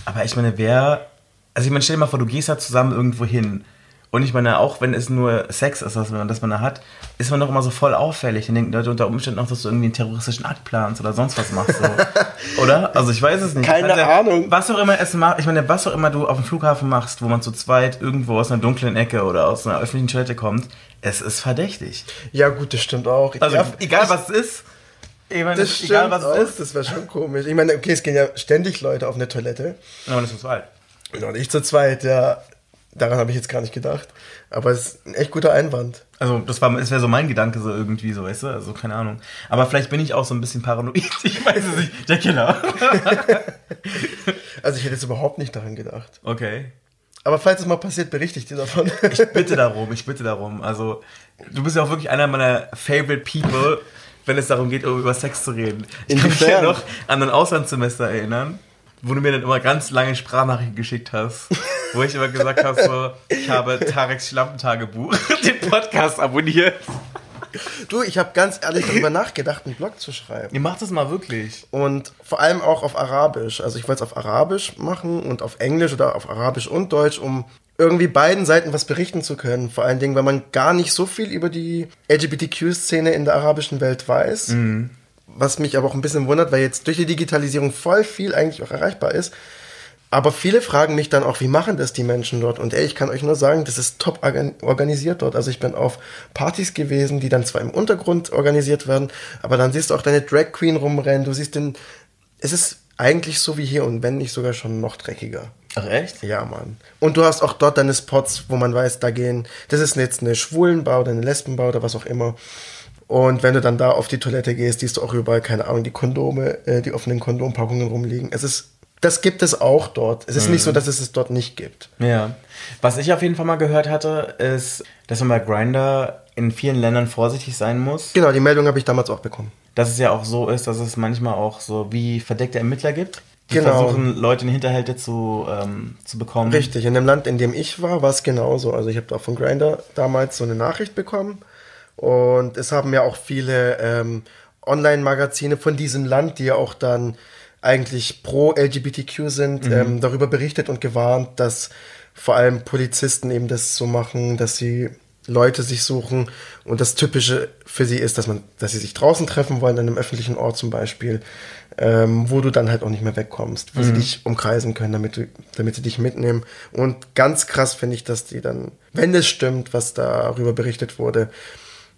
Aber ich meine, wer, also ich meine, stell dir mal vor, du gehst da zusammen irgendwo hin. Und ich meine, auch wenn es nur Sex ist, was man, das man da hat, ist man doch immer so voll auffällig. Dann denken Leute unter Umständen auch, dass du irgendwie einen terroristischen Akt planst oder sonst was machst. So. oder? Also ich weiß es nicht. Keine also, Ahnung. Was auch immer es macht, ich meine, was auch immer du auf dem Flughafen machst, wo man zu zweit irgendwo aus einer dunklen Ecke oder aus einer öffentlichen Toilette kommt, es ist verdächtig. Ja, gut, das stimmt auch. Also ja, egal was es ist, Ich meine, Das egal, was auch, es ist. das wäre schon komisch. Ich meine, okay, es gehen ja ständig Leute auf eine Toilette. Aber das ist alt. Und nicht zu zweit, ja. Daran habe ich jetzt gar nicht gedacht. Aber es ist ein echt guter Einwand. Also, das war, das wäre so mein Gedanke, so irgendwie, so, weißt du? Also, keine Ahnung. Aber vielleicht bin ich auch so ein bisschen paranoid. Ich weiß es nicht. Der Killer. Also ich hätte jetzt überhaupt nicht daran gedacht. Okay. Aber falls es mal passiert, berichte ich dir davon. Ich bitte darum, ich bitte darum. Also, du bist ja auch wirklich einer meiner favorite people, wenn es darum geht, über Sex zu reden. Ich kann mich ja Inwiefern? noch an ein Auslandssemester erinnern, wo du mir dann immer ganz lange Sprachnachrichten geschickt hast, wo ich immer gesagt habe, so, ich habe Tareks Schlampentagebuch, den Podcast abonniert. Du, ich habe ganz ehrlich darüber nachgedacht, einen Blog zu schreiben. Ihr macht das mal wirklich. Und vor allem auch auf Arabisch. Also ich wollte es auf Arabisch machen und auf Englisch oder auf Arabisch und Deutsch, um irgendwie beiden Seiten was berichten zu können. Vor allen Dingen, weil man gar nicht so viel über die LGBTQ-Szene in der arabischen Welt weiß. Was mich aber auch ein bisschen wundert, weil jetzt durch die Digitalisierung voll viel eigentlich auch erreichbar ist. Aber viele fragen mich dann auch, wie machen das die Menschen dort? Und ey, ich kann euch nur sagen, das ist top organ- organisiert dort. Also ich bin auf Partys gewesen, die dann zwar im Untergrund organisiert werden, aber dann siehst du auch deine Drag Queen rumrennen, du siehst den, es ist eigentlich so wie hier und wenn nicht sogar schon noch dreckiger. Ach echt? Ja, Mann. Und du hast auch dort deine Spots, wo man weiß, da gehen, das ist jetzt eine Schwulenbar oder eine Lesbenbar oder was auch immer. Und wenn du dann da auf die Toilette gehst, siehst du auch überall, keine Ahnung, die Kondome, äh, die offenen Kondompackungen rumliegen. Es ist, das gibt es auch dort. Es ist nicht so, dass es es dort nicht gibt. Ja. Was ich auf jeden Fall mal gehört hatte, ist, dass man bei Grinder in vielen Ländern vorsichtig sein muss. Genau, die Meldung habe ich damals auch bekommen. Dass es ja auch so ist, dass es manchmal auch so wie verdeckte Ermittler gibt, die Genau. versuchen, Leute in Hinterhalte zu, ähm, zu bekommen. Richtig, in dem Land, in dem ich war, war es genauso. Also ich habe da von Grinder damals so eine Nachricht bekommen und es haben ja auch viele ähm, Online-Magazine von diesem Land, die ja auch dann eigentlich pro LGBTQ sind, ähm, darüber berichtet und gewarnt, dass vor allem Polizisten eben das so machen, dass sie Leute sich suchen. Und das Typische für sie ist, dass man, dass sie sich draußen treffen wollen, an einem öffentlichen Ort zum Beispiel, ähm, wo du dann halt auch nicht mehr wegkommst, wo sie dich umkreisen können, damit du, damit sie dich mitnehmen. Und ganz krass finde ich, dass die dann, wenn es stimmt, was darüber berichtet wurde,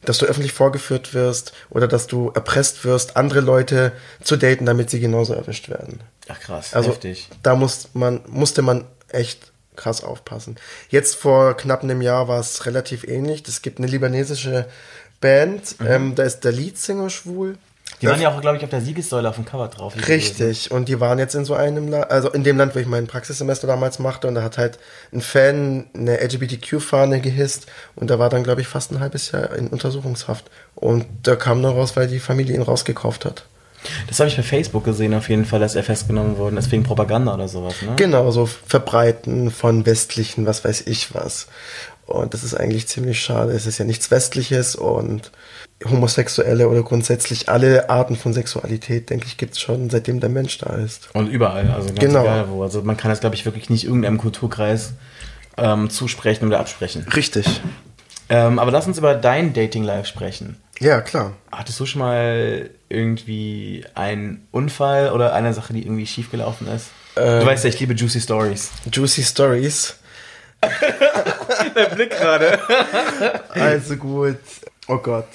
dass du öffentlich vorgeführt wirst oder dass du erpresst wirst, andere Leute zu daten, damit sie genauso erwischt werden. Ach krass, Also heftig. da muss man, musste man echt krass aufpassen. Jetzt vor knapp einem Jahr war es relativ ähnlich. Es gibt eine libanesische Band, ähm, da ist der Leadsinger schwul. Die waren ja auch, glaube ich, auf der Siegessäule auf dem Cover drauf. Richtig, und die waren jetzt in so einem Land, also in dem Land, wo ich mein Praxissemester damals machte, und da hat halt ein Fan eine LGBTQ-Fahne gehisst und da war dann, glaube ich, fast ein halbes Jahr in Untersuchungshaft. Und da kam nur raus, weil die Familie ihn rausgekauft hat. Das habe ich bei Facebook gesehen, auf jeden Fall, dass er festgenommen wurde. Deswegen Propaganda oder sowas, ne? Genau, so Verbreiten von westlichen, was weiß ich was. Und das ist eigentlich ziemlich schade. Es ist ja nichts Westliches und Homosexuelle oder grundsätzlich alle Arten von Sexualität, denke ich, gibt es schon, seitdem der Mensch da ist. Und überall, also ganz Genau. egal wo. Also man kann das, glaube ich, wirklich nicht irgendeinem Kulturkreis ähm, zusprechen oder absprechen. Richtig. Ähm, aber lass uns über dein Dating-Life sprechen. Ja, klar. Hattest du schon mal irgendwie einen Unfall oder eine Sache, die irgendwie schiefgelaufen ist? du weißt ja, ich liebe Juicy Stories. Juicy Stories. Der Blick gerade. Also gut. Oh Gott.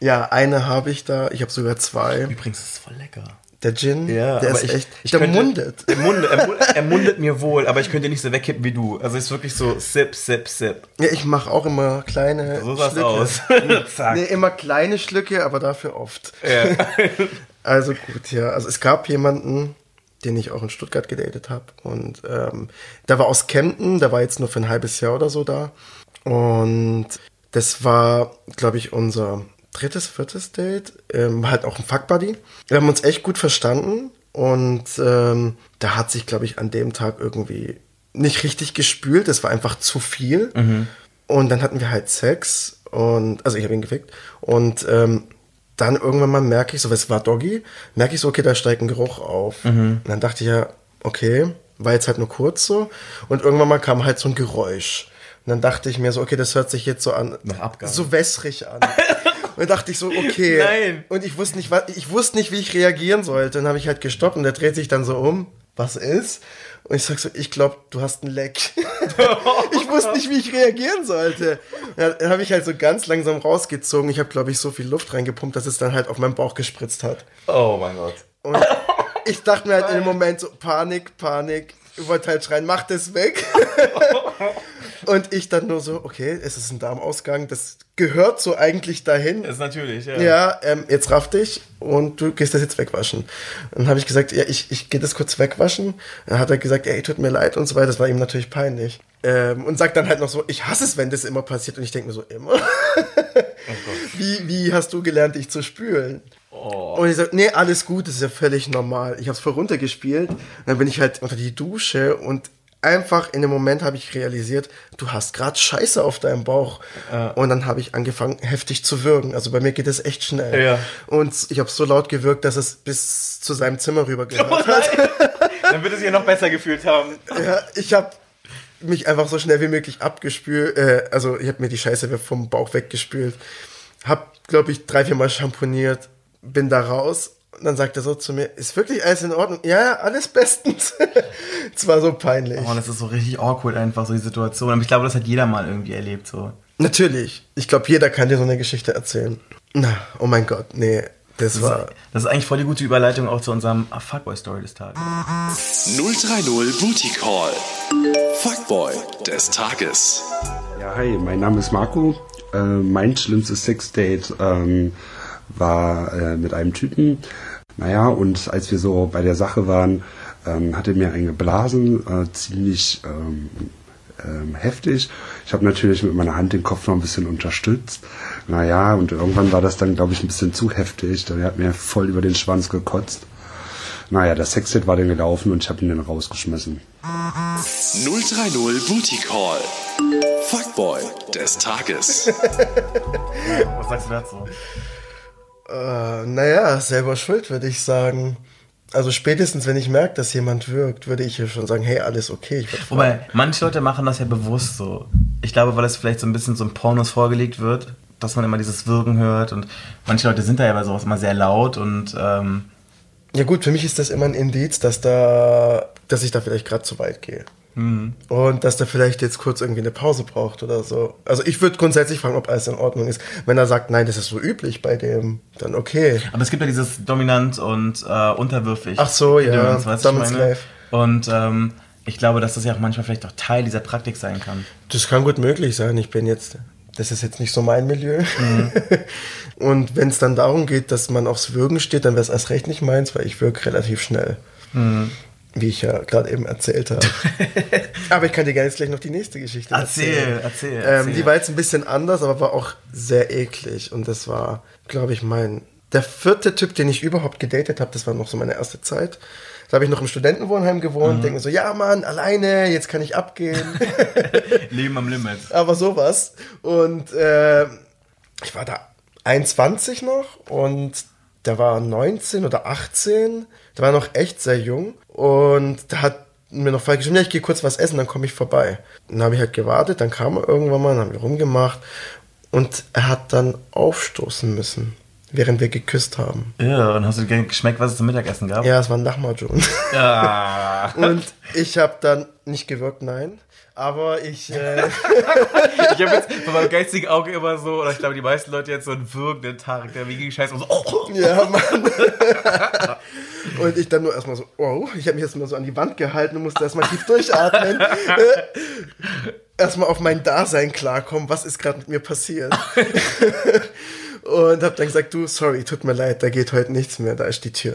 Ja, eine habe ich da. Ich habe sogar zwei. Übrigens ist es voll lecker. Der Gin, Ja, der ist ich- echt. ich der könnte- mundet. Er mundet, er, mundet, er mundet mir wohl, aber ich könnte nicht so wegkippen wie du. Also es ist wirklich so sip, sip, sip. Ja, ich mache auch immer kleine So sah's Schlücke. aus. Zack. Nee, immer kleine Schlücke, aber dafür oft. Ja. Also gut, ja. Also es gab jemanden, den ich auch in Stuttgart gedatet habe. Und ähm, der war aus Kempten, der war jetzt nur für ein halbes Jahr oder so da. Und das war, glaube ich, unser drittes, viertes Date. Ähm, halt auch ein Fuckbuddy. Wir haben uns echt gut verstanden. Und ähm, da hat sich, glaube ich, an dem Tag irgendwie nicht richtig gespült. Es war einfach zu viel. Und dann hatten wir halt Sex. Und, also ich habe ihn gefickt. Und ähm, dann irgendwann mal merke ich so, es war Doggy, merke ich so, okay, da steigt ein Geruch auf. Und dann dachte ich ja, okay, war jetzt halt nur kurz so. Und irgendwann mal kam halt so ein Geräusch. Und dann dachte ich mir so, okay, das hört sich jetzt so an, Nach Abgang. so wässrig an. Und dachte ich so, okay. Nein. Und ich wusste nicht, was, ich wusste nicht, wie ich reagieren sollte. Dann habe ich halt gestoppt und der dreht sich dann so um. was ist? Und ich sag so, ich glaube, du hast ein Leck. ich wusste nicht, wie ich reagieren sollte. Dann habe ich halt so ganz langsam rausgezogen. Ich habe, glaube ich, so viel Luft reingepumpt, dass es dann halt auf meinen Bauch gespritzt hat. Oh mein Gott. Und ich dachte mir halt in dem Moment so, Panik, Panik. Ich wollte halt schreien, mach das weg. Und ich dann nur so, okay, es ist ein Darmausgang, das gehört so eigentlich dahin. Ist natürlich, ja. Ja, ähm, jetzt raff dich und du gehst das jetzt wegwaschen. Und dann habe ich gesagt, ja, ich, ich gehe das kurz wegwaschen. Dann hat er gesagt, ey, tut mir leid und so weiter. Das war ihm natürlich peinlich. Ähm, und sagt dann halt noch so, ich hasse es, wenn das immer passiert. Und ich denke mir so, immer? wie, wie hast du gelernt, dich zu spülen? Und ich sag, nee, alles gut, das ist ja völlig normal. Ich habe es voll runtergespielt. Dann bin ich halt unter die Dusche und einfach in dem Moment habe ich realisiert, du hast gerade Scheiße auf deinem Bauch. Und dann habe ich angefangen, heftig zu würgen. Also bei mir geht es echt schnell. Ja. Und ich habe so laut gewirkt, dass es bis zu seinem Zimmer rüber gehört hat. Dann wird es sich noch besser gefühlt haben. Ja, ich habe mich einfach so schnell wie möglich abgespült. Äh, also ich habe mir die Scheiße vom Bauch weggespült. Hab, glaube ich, drei, vier Mal schamponiert. Bin da raus. Und dann sagt er so zu mir, ist wirklich alles in Ordnung? Ja, ja, alles bestens. Es war so peinlich. Oh, das ist so richtig awkward einfach, so die Situation. Aber ich glaube, das hat jeder mal irgendwie erlebt, so. Natürlich. Ich glaube, jeder kann dir so eine Geschichte erzählen. Na, oh mein Gott, nee. Das war. Das ist eigentlich voll die gute Überleitung auch zu unserem Fuckboy-Story des Tages. 030 Booty Call. Fuckboy des Tages. Ja, hi, mein Name ist Marco. Äh, mein schlimmstes Sexdate ähm, war äh, mit einem Typen. Naja, und als wir so bei der Sache waren, ähm, hat er mir einen geblasen, äh, ziemlich ähm, ähm, heftig. Ich habe natürlich mit meiner Hand den Kopf noch ein bisschen unterstützt. Naja, und irgendwann war das dann, glaube ich, ein bisschen zu heftig. Dann hat mir voll über den Schwanz gekotzt. Naja, das Sexdate war dann gelaufen und ich habe ihn dann rausgeschmissen. 030 Booty Call. Fuckboy des Tages. Was sagst du dazu? Äh, naja, selber schuld, würde ich sagen. Also spätestens, wenn ich merke, dass jemand wirkt, würde ich ja schon sagen, hey, alles okay. Ich. Wobei, manche Leute machen das ja bewusst so. Ich glaube, weil es vielleicht so ein bisschen so in Pornos vorgelegt wird, dass man immer dieses Wirken hört und manche Leute sind da ja bei sowas immer sehr laut und ähm, Ja gut, für mich ist das immer ein Indiz, dass da, dass ich da vielleicht gerade zu weit gehe. Und dass der vielleicht jetzt kurz irgendwie eine Pause braucht oder so. Also ich würde grundsätzlich fragen, ob alles in Ordnung ist. Wenn er sagt, nein, das ist so üblich bei dem, dann okay. aber es gibt ja dieses dominant und äh, unterwürfig. Ach so, ja, Gedöns, weißt du, was Dom ich and? Slave. Und ähm, ich glaube, dass das ja auch manchmal vielleicht auch Teil dieser Praktik sein kann. Das kann gut möglich sein. Ich bin jetzt, das ist jetzt nicht so mein Milieu. Und wenn es dann darum geht, dass man aufs Würgen steht, dann wäre es erst recht nicht meins, weil ich wirke relativ schnell. Wie ich ja gerade eben erzählt habe. aber ich kann dir gerne jetzt gleich noch die nächste Geschichte Erzähl, erzählen. erzähl, Ähm, erzähl. die war jetzt ein bisschen anders, aber war auch sehr eklig. Und das war, glaube ich, mein. Der vierte Typ, den ich überhaupt gedatet habe, das war noch so meine erste Zeit. Da habe ich noch im Studentenwohnheim gewohnt, denke mir so, ja Mann, alleine, jetzt kann ich abgehen. Leben am Limit. aber sowas. Und äh, ich war da 21 noch und der war 19 oder 18. Der war noch echt sehr jung und der hat mir noch vorher geschrieben, ja, ich gehe kurz was essen, dann komme ich vorbei. Dann habe ich halt gewartet, dann kam er irgendwann mal, dann haben wir rumgemacht und er hat dann aufstoßen müssen, während wir geküsst haben. Ja, und hast du geschmeckt, was es zum Mittagessen gab? Ja, es war ein Nachmarjon. Ja. Und ich habe dann nicht gewirkt, nein. Aber ich, äh, Ich habe jetzt von meinem geistigen Auge immer so, oder ich glaube, die meisten Leute jetzt so einen wirkenden Tag, der wie gegen Scheiß und so, oh. Ja, Mann. Und ich dann nur erstmal so, oh, ich habe mich erstmal so an die Wand gehalten und musste erstmal tief durchatmen. Erstmal auf mein Dasein klarkommen, was ist gerade mit mir passiert. Und habe dann gesagt, du, sorry, tut mir leid, da geht heute nichts mehr, da ist die Tür.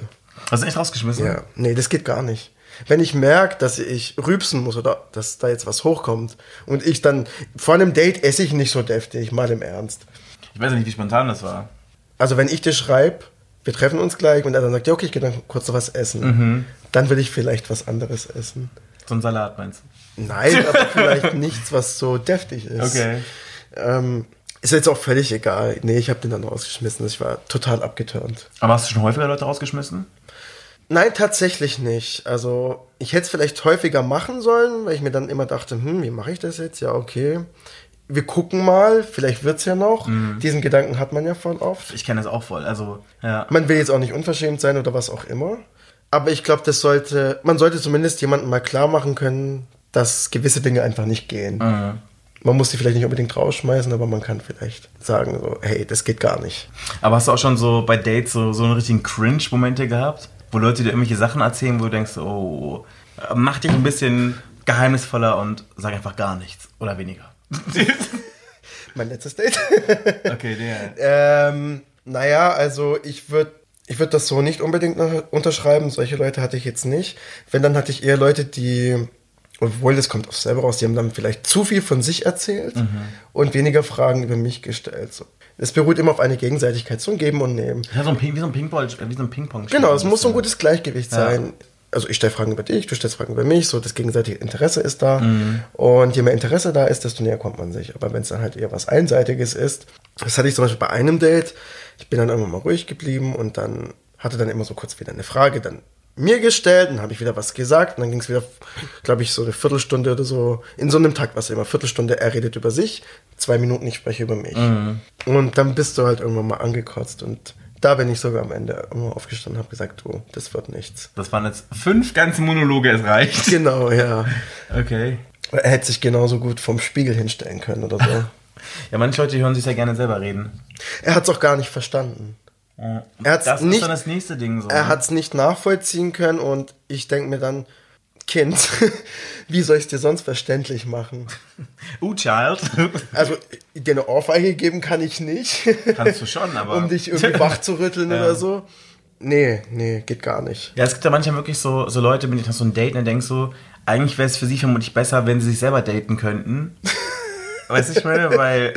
Hast du echt rausgeschmissen? Ja, nee, das geht gar nicht. Wenn ich merke, dass ich rübsen muss oder dass da jetzt was hochkommt und ich dann vor einem Date esse ich nicht so deftig, mal im Ernst. Ich weiß ja nicht, wie spontan das war. Also wenn ich dir schreibe, wir treffen uns gleich und er dann sagt, ja okay, ich gehe dann kurz noch was essen, dann will ich vielleicht was anderes essen. So ein Salat meinst du? Nein, aber vielleicht nichts, was so deftig ist. Ähm, ist jetzt auch völlig egal. Nee, ich habe den dann rausgeschmissen. Ich war total abgeturnt. Aber hast du schon häufiger Leute rausgeschmissen? Nein, tatsächlich nicht. Also ich hätte es vielleicht häufiger machen sollen, weil ich mir dann immer dachte, hm, wie mache ich das jetzt? Ja, okay. Wir gucken mal, vielleicht wird's ja noch. Diesen Gedanken hat man ja voll oft. Ich kenne das auch voll. Also, ja. Man will jetzt auch nicht unverschämt sein oder was auch immer. Aber ich glaube, das sollte, man sollte zumindest jemandem mal klar machen können, dass gewisse Dinge einfach nicht gehen. Mhm. Man muss sie vielleicht nicht unbedingt rausschmeißen, aber man kann vielleicht sagen, so, hey, das geht gar nicht. Aber hast du auch schon so bei Dates so, so einen richtigen Cringe-Momente gehabt? Wo Leute dir irgendwelche Sachen erzählen, wo du denkst, oh, mach dich ein bisschen geheimnisvoller und sag einfach gar nichts oder weniger. Mein letztes Date. Okay, der. ähm, naja, also ich würde ich würd das so nicht unbedingt unterschreiben. Solche Leute hatte ich jetzt nicht. Wenn, dann hatte ich eher Leute, die, obwohl das kommt auch selber raus, die haben dann vielleicht zu viel von sich erzählt und weniger Fragen über mich gestellt. So. Es beruht immer auf eine Gegenseitigkeit, so ein Geben und Nehmen. Ja, so ein Ping, wie so ein Ping-Pong. So Ping-Pong Genau, es muss so ein gutes Gleichgewicht Ja. sein. Also ich stelle Fragen über dich, du stellst Fragen über mich, so das gegenseitige Interesse ist da. Und je mehr Interesse da ist, desto näher kommt man sich. Aber wenn es dann halt eher was Einseitiges ist, das hatte ich zum Beispiel bei einem Date, ich bin dann irgendwann mal ruhig geblieben und dann hatte dann immer so kurz wieder eine Frage dann mir gestellt, dann habe ich wieder was gesagt und dann ging es wieder, glaube ich, so eine Viertelstunde oder so, in so einem Takt, was immer, Viertelstunde, er redet über sich, zwei Minuten, ich spreche über mich. Und dann bist du halt irgendwann mal angekotzt und da bin ich sogar am Ende immer aufgestanden und habe gesagt, du, das wird nichts. Das waren jetzt fünf ganze Monologe, es reicht. Genau, ja. Okay. Er hätte sich genauso gut vom Spiegel hinstellen können oder so. Ja, manche Leute hören sich ja gerne selber reden. er hat es auch gar nicht verstanden. Er hat's das nicht, ist dann das nächste Ding so. er ne? hat es nicht nachvollziehen können und ich denke mir dann, Kind, wie soll ich es dir sonst verständlich machen? Uh, Child. Also, dir eine Ohrfeige geben kann ich nicht, Kannst du schon, aber. um dich irgendwie wach zu rütteln Ja. oder so. Nee, nee, geht gar nicht. Ja, es gibt ja manchmal wirklich so, so Leute, mit denen hast so ein Date und dann denkst du, eigentlich wäre es für sie vermutlich besser, wenn sie sich selber daten könnten. weißt du, ich meine, weil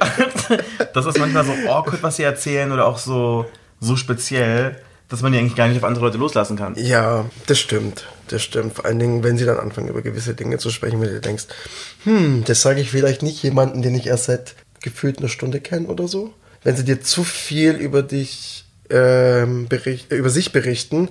das ist manchmal so awkward, was sie erzählen oder auch so, so speziell, dass man die eigentlich gar nicht auf andere Leute loslassen kann. Ja, das stimmt. Das stimmt. Vor allen Dingen, wenn sie dann anfangen, über gewisse Dinge zu sprechen, wenn du denkst, hm, das sage ich vielleicht nicht jemanden, den ich erst seit gefühlt einer Stunde kenne oder so. Wenn sie dir zu viel über dich ähm, bericht, über sich berichten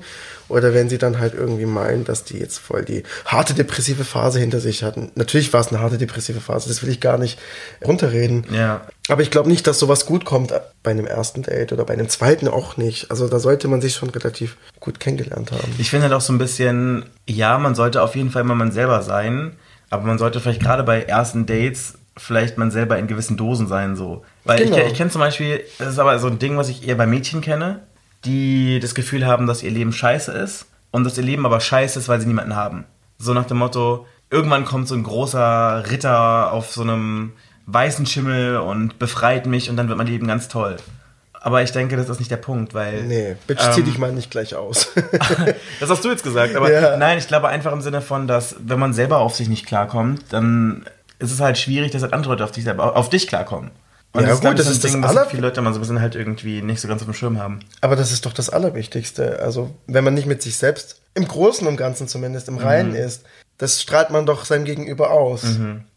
oder wenn sie dann halt irgendwie meinen, dass die jetzt voll die harte depressive Phase hinter sich hatten. Natürlich war es eine harte depressive Phase, das will ich gar nicht runterreden. Ja. Aber ich glaube nicht, dass sowas gut kommt bei einem ersten Date oder bei einem zweiten auch nicht. Also da sollte man sich schon relativ gut kennengelernt haben. Ich finde halt auch so ein bisschen, ja, man sollte auf jeden Fall immer man selber sein, aber man sollte vielleicht gerade bei ersten Dates vielleicht man selber in gewissen Dosen sein, so. Weil Genau. ich, ich kenne zum Beispiel, das ist aber so ein Ding, was ich eher bei Mädchen kenne, die das Gefühl haben, dass ihr Leben scheiße ist und dass ihr Leben aber scheiße ist, weil sie niemanden haben. So nach dem Motto, irgendwann kommt so ein großer Ritter auf so einem weißen Schimmel und befreit mich und dann wird mein Leben ganz toll. Aber ich denke, das ist nicht der Punkt, weil. Nee, Bitch, ähm, zieh dich mal nicht gleich aus. Das hast du jetzt gesagt, aber Ja. nein, ich glaube einfach im Sinne von, dass wenn man selber auf sich nicht klarkommt, dann ist es halt schwierig, dass halt andere Leute auf dich selber, auf dich klarkommen. Und Ja, das gut, das ist das Ding, was aller- viele Leute mal so ein bisschen halt irgendwie nicht so ganz auf dem Schirm haben. Aber das ist doch das Allerwichtigste. Also, wenn man nicht mit sich selbst, im Großen und Ganzen zumindest, im Reinen Mhm. ist, das strahlt man doch seinem Gegenüber aus.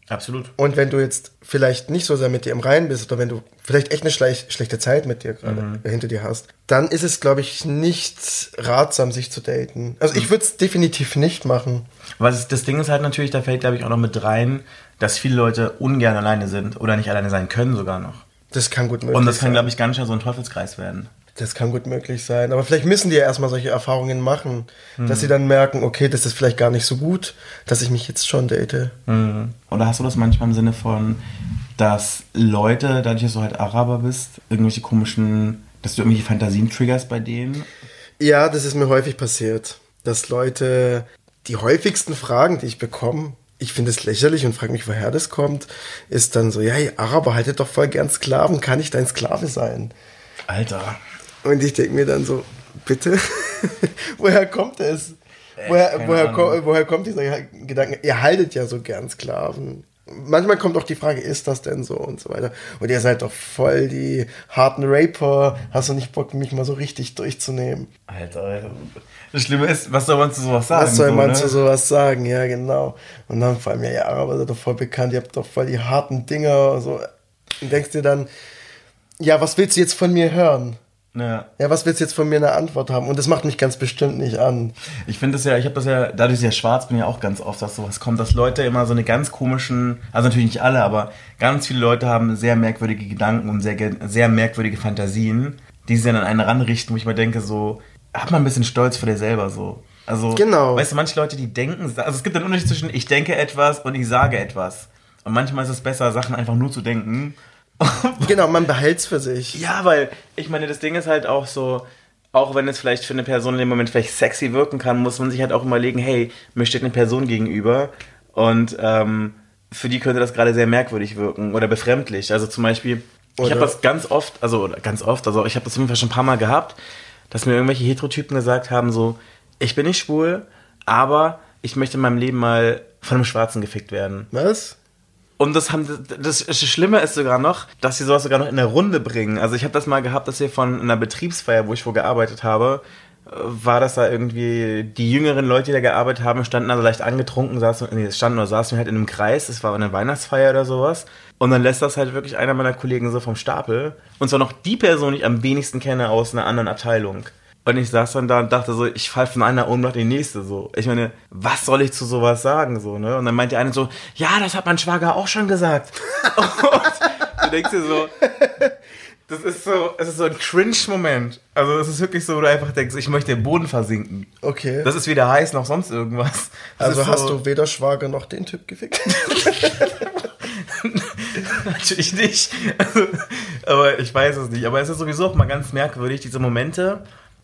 Absolut. Und wenn du jetzt vielleicht nicht so sehr mit dir im Reinen bist oder wenn du vielleicht echt eine schlech schlechte Zeit mit dir gerade Mhm. hinter dir hast, dann ist es, glaube ich, nicht ratsam, sich zu daten. Also ich würde es definitiv nicht machen. Aber das, das Ding ist halt natürlich, da fällt, glaube ich, auch noch mit rein, dass viele Leute ungern alleine sind oder nicht alleine sein können sogar noch. Das kann gut möglich Und das kann, sein. glaube ich, ganz schnell so ein Teufelskreis werden. Das kann gut möglich sein. Aber vielleicht müssen die ja erstmal solche Erfahrungen machen, Mhm. dass sie dann merken, okay, das ist vielleicht gar nicht so gut, dass ich mich jetzt schon date. Mhm. Oder hast du das manchmal im Sinne von, dass Leute, dadurch, dass du halt Araber bist, irgendwelche komischen, dass du irgendwelche Fantasien triggerst bei denen? Ja, das ist mir häufig passiert, dass Leute die häufigsten Fragen, die ich bekomme, ich finde es lächerlich und frage mich, woher das kommt, ist dann so, ja, ihr Araber haltet doch voll gern Sklaven, kann ich dein Sklave sein? Alter. Und ich denke mir dann so, bitte? woher kommt es? Woher, woher, ko woher kommt dieser Gedanke? Ihr haltet ja so gern Sklaven. Manchmal kommt auch die Frage, ist das denn so und so weiter. Und ihr seid doch voll die harten Raper. Hast du nicht Bock, mich mal so richtig durchzunehmen? Alter. Das Schlimme ist, was soll man zu sowas sagen? Was soll so, man ne? zu sowas sagen? Ja, genau. Und dann vor allem, ja, Araber seid doch voll bekannt, ihr habt doch voll die harten Dinger und so. Und denkst dir dann, ja, was willst du jetzt von mir hören? Ja. Ja, was willst du jetzt von mir eine Antwort haben? Und das macht mich ganz bestimmt nicht an. Ich finde das ja, ich habe das ja, dadurch, dass ich ja schwarz bin, ja auch ganz oft, dass sowas kommt, dass Leute immer so eine ganz komischen, also natürlich nicht alle, aber ganz viele Leute haben sehr merkwürdige Gedanken und sehr, sehr merkwürdige Fantasien, die sie dann an einen ranrichten, wo ich mir denke, so, hab mal ein bisschen Stolz vor dir selber, so. Also, Genau. weißt du, manche Leute, die denken, also es gibt einen Unterschied zwischen ich denke etwas und ich sage etwas. Und manchmal ist es besser, Sachen einfach nur zu denken. Genau, man behält's für sich. Ja, weil ich meine, das Ding ist halt auch so, auch wenn es vielleicht für eine Person in dem Moment vielleicht sexy wirken kann, muss man sich halt auch überlegen, hey, mir steht eine Person gegenüber und ähm, für die könnte das gerade sehr merkwürdig wirken oder befremdlich. Also zum Beispiel, ich Oder- habe das ganz oft, also ganz oft, also ich habe das auf jeden Fall schon ein paar Mal gehabt, dass mir irgendwelche Heterotypen gesagt haben, so, ich bin nicht schwul, aber ich möchte in meinem Leben mal von einem Schwarzen gefickt werden. Was? Und das haben das, Schlimme ist sogar noch, dass sie sowas sogar noch in der Runde bringen. Also ich habe das mal gehabt, dass wir von einer Betriebsfeier, wo ich wo gearbeitet habe, äh, war das da irgendwie die jüngeren Leute, die da gearbeitet haben, standen also leicht angetrunken, saßen, nee, standen oder saßen halt in einem Kreis, es war eine Weihnachtsfeier oder sowas. Und dann lässt das halt wirklich einer meiner Kollegen so vom Stapel. Und zwar noch die Person, die ich am wenigsten kenne aus einer anderen Abteilung. Und ich saß dann da und dachte so, ich fall von einer Ohnmacht in die nächste so. Ich meine, was soll ich zu sowas sagen so, ne? Und dann meint der eine so, ja, das hat mein Schwager auch schon gesagt. und du denkst dir so, das ist so, es ist so ein Cringe-Moment. Also es ist wirklich so, wo du einfach denkst, ich möchte im Boden versinken. Okay. Das ist weder heiß noch sonst irgendwas. Das also hast so, du weder Schwager noch den Typ gefickt? Natürlich nicht. Also, aber ich weiß es nicht. Aber es ist sowieso auch mal ganz merkwürdig, diese Momente,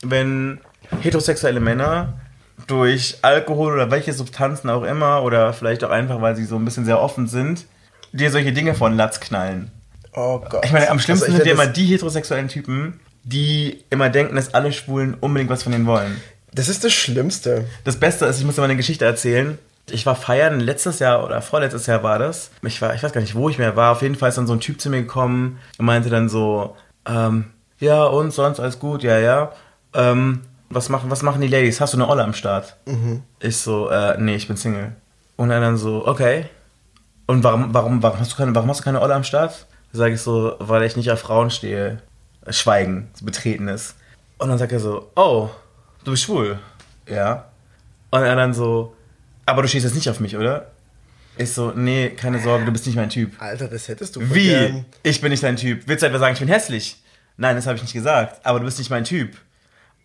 wenn heterosexuelle Männer durch Alkohol oder welche Substanzen auch immer oder vielleicht auch einfach, weil sie so ein bisschen sehr offen sind, dir solche Dinge von Latz knallen. Oh Gott. Ich meine, am schlimmsten Also sind ja immer die heterosexuellen Typen, die immer denken, dass alle Schwulen unbedingt was von denen wollen. das, das ist das Schlimmste. Das Beste ist, ich muss dir mal eine Geschichte erzählen. Ich war feiern, letztes Jahr oder vorletztes Jahr war das. Ich war, ich weiß gar nicht, wo ich mehr war. Auf jeden Fall ist dann so ein Typ zu mir gekommen und meinte dann so, ähm, ja, und sonst alles gut, ja, ja. Ähm, was machen, was machen die Ladies? Hast du eine Olle am Start? Ich so, äh, nee, ich bin Single. Und er dann so, okay. Und warum, warum, warum hast du keine, warum hast du keine Olle am Start? Sage ich so, weil ich nicht auf Frauen stehe. Schweigen, so Betretenes. Und dann sagt er so, oh, du bist schwul. Ja. Und er dann so, aber du stehst jetzt nicht auf mich, oder? Ich so, nee, keine Sorge, du bist nicht mein Typ. Alter, das hättest du Wie? gern. Ich bin nicht dein Typ. Willst du etwa sagen, ich bin hässlich? Nein, das habe ich nicht gesagt. Aber du bist nicht mein Typ.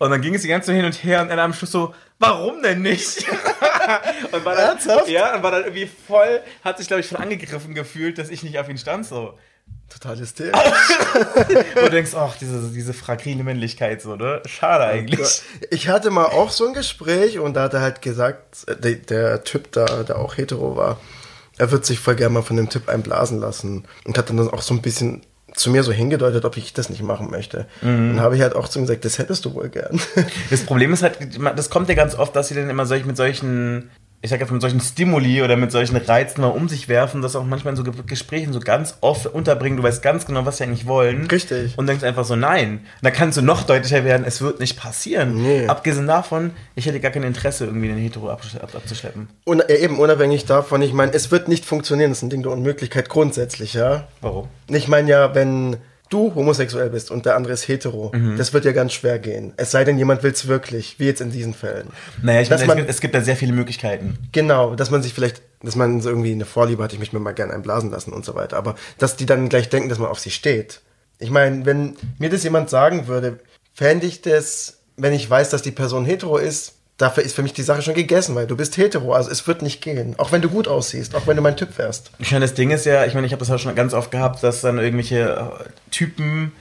Und dann ging es die ganze Zeit hin und her und er am Schluss so, warum denn nicht? und war dann, Ernsthaft? Ja, und war dann irgendwie voll, hat sich, glaube ich, schon angegriffen gefühlt, dass ich nicht auf ihn stand so. Total hysterisch. Und du denkst, ach, diese, diese fragile Männlichkeit so, ne? Schade eigentlich. Ich hatte mal auch so ein Gespräch und da hat er halt gesagt, äh, der, der Typ da, der auch hetero war, er wird sich voll gerne mal von dem Typ einblasen lassen und hat dann auch so ein bisschen zu mir so hingedeutet, ob ich das nicht machen möchte. Und habe ich halt auch zu ihm gesagt, das hättest du wohl gern. Das Problem ist halt, das kommt ja ganz oft, dass sie dann immer solch, mit solchen, ich sag jetzt mit solchen Stimuli oder mit solchen Reizen mal um sich werfen, das auch manchmal in so Ge- Gesprächen so ganz oft unterbringen. Du weißt ganz genau, was sie eigentlich wollen. Richtig. Und denkst einfach so, nein. Da kannst du noch deutlicher werden, es wird nicht passieren. Nee. Abgesehen davon, ich hätte gar kein Interesse, irgendwie den Hetero abzusch- ab- abzuschleppen. Und äh, eben unabhängig davon, ich meine, es wird nicht funktionieren, das ist ein Ding der Unmöglichkeit grundsätzlich, ja. Warum? Ich meine ja, wenn du homosexuell bist und der andere ist hetero, Mhm. das wird ja ganz schwer gehen. Es sei denn, jemand will es wirklich, wie jetzt in diesen Fällen. Naja, ich Dass meine, es, man- gibt- es gibt da sehr viele Möglichkeiten. Genau, dass man sich vielleicht, dass man so irgendwie eine Vorliebe hat, ich möchte mir mal gerne einblasen lassen und so weiter. Aber dass die dann gleich denken, dass man auf sie steht. Ich meine, wenn mir das jemand sagen würde, fände ich das, wenn ich weiß, dass die Person hetero ist, dafür ist für mich die Sache schon gegessen, weil du bist hetero, also es wird nicht gehen. Auch wenn du gut aussiehst, auch wenn du mein Typ wärst. Ich meine, das Ding ist ja, ich meine, ich habe das auch schon ganz oft gehabt, dass dann irgendwelche äh, Typen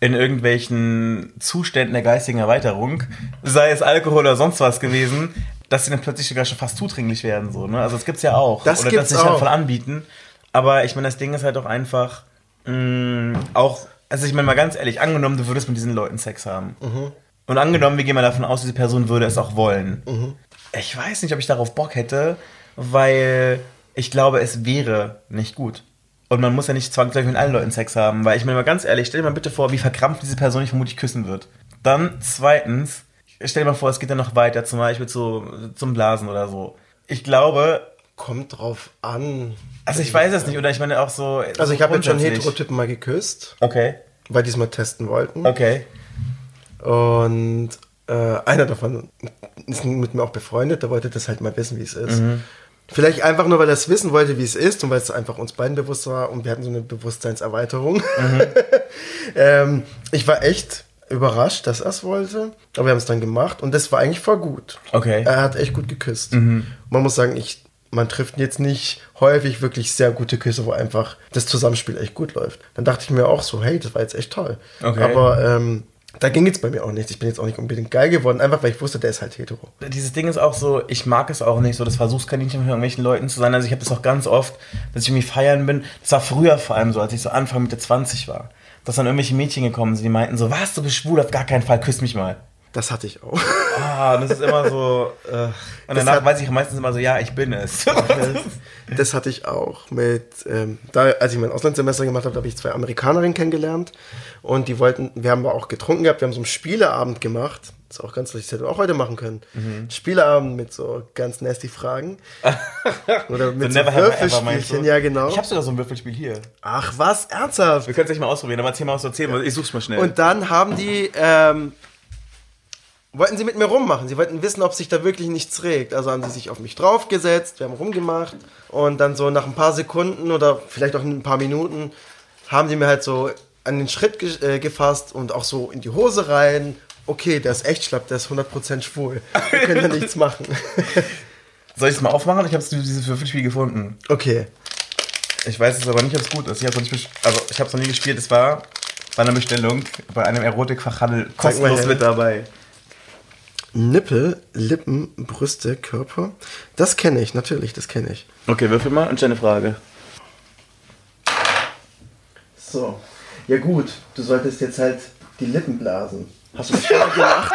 in irgendwelchen Zuständen der geistigen Erweiterung, sei es Alkohol oder sonst was gewesen, dass sie dann plötzlich sogar schon fast zudringlich werden, so, ne? Also das gibt's ja auch. Das oder gibt's dass sie sich voll anbieten. Aber ich meine, das Ding ist halt auch einfach, mh, auch, also ich meine mal ganz ehrlich, angenommen, du würdest mit diesen Leuten Sex haben. Und angenommen, wir gehen mal davon aus, diese Person würde es auch wollen. Ich weiß nicht, ob ich darauf Bock hätte, weil ich glaube, es wäre nicht gut. Und man muss ja nicht zwangsläufig mit allen Leuten Sex haben, weil ich meine mal ganz ehrlich, stell dir mal bitte vor, wie verkrampft diese Person dich vermutlich küssen wird. Dann zweitens, stell dir mal vor, es geht dann noch weiter, zum Beispiel zu, zum Blasen oder so. Ich glaube, Kommt drauf an. also ich weiß es nicht, oder ich meine auch so. Also so ich habe jetzt schon. Heterotypen mal geküsst, Okay, weil die es mal testen wollten. okay. Und äh, einer davon ist mit mir auch befreundet, der wollte das halt mal wissen, wie es ist. Vielleicht einfach nur, weil er es wissen wollte, wie es ist und weil es einfach uns beiden bewusst war und wir hatten so eine Bewusstseinserweiterung. ähm, ich war echt überrascht, dass er es wollte. Aber wir haben es dann gemacht und das war eigentlich voll gut. Okay. Er hat echt gut geküsst. Man muss sagen, ich, man trifft jetzt nicht häufig wirklich sehr gute Küsse, wo einfach das Zusammenspiel echt gut läuft. Dann dachte ich mir auch so, hey, das war jetzt echt toll. Okay. Aber ähm, da ging jetzt bei mir auch nichts. Ich bin jetzt auch nicht unbedingt geil geworden, einfach weil ich wusste, der ist halt hetero. Dieses Ding ist auch so, ich mag es auch nicht, so das Versuchskaninchen von irgendwelchen Leuten zu sein. Also ich habe das auch ganz oft, dass ich irgendwie feiern bin. Das war früher vor allem so, als ich so Anfang Mitte 20 war. Dass dann irgendwelche Mädchen gekommen sind, die meinten so, was, du bist schwul, auf gar keinen Fall, küss mich mal. Das hatte ich auch. Ah, und das ist immer so, äh, und danach hat- weiß ich meistens immer so, ja, ich bin es. Das hatte ich auch mit, ähm, da, als ich mein Auslandssemester gemacht habe, habe ich zwei Amerikanerinnen kennengelernt und die wollten, wir haben auch getrunken gehabt, wir haben so einen Spieleabend gemacht. Das ist auch ganz lustig, das hätten wir auch heute machen können. Mhm. Spieleabend mit so ganz nasty Fragen. Oder mit so, meinst Würfelspielchen, ja genau. Ich habe sogar so ein Würfelspiel hier. Ach was, ernsthaft? Wir können es nicht mal ausprobieren, aber erzähl mal, du erzählen willst. Ich such's mal schnell. Und dann haben die, ähm, wollten sie mit mir rummachen. Sie wollten wissen, ob sich da wirklich nichts regt. Also haben sie sich auf mich draufgesetzt, wir haben rumgemacht und dann so nach ein paar Sekunden oder vielleicht auch ein paar Minuten haben die mir halt so an den Schritt ge äh, gefasst und auch so in die Hose rein. Okay, der ist echt schlapp, der ist 100% schwul. Wir können da nichts machen. Soll ich es mal aufmachen? Ich habe dieses Würfelspiel gefunden. Okay. Ich weiß es aber nicht, ob es gut ist. Ich habe es noch, also, noch nie gespielt. Es war bei einer Bestellung bei einem Erotikfachhandel kostenlos mit dabei. Nippel, Lippen, Brüste, Körper. Das kenne ich, natürlich, das kenne ich. Okay, würfel mal und stell eine Frage. So. Ja gut, du solltest jetzt halt die Lippen blasen. Hast du das schon mal gemacht?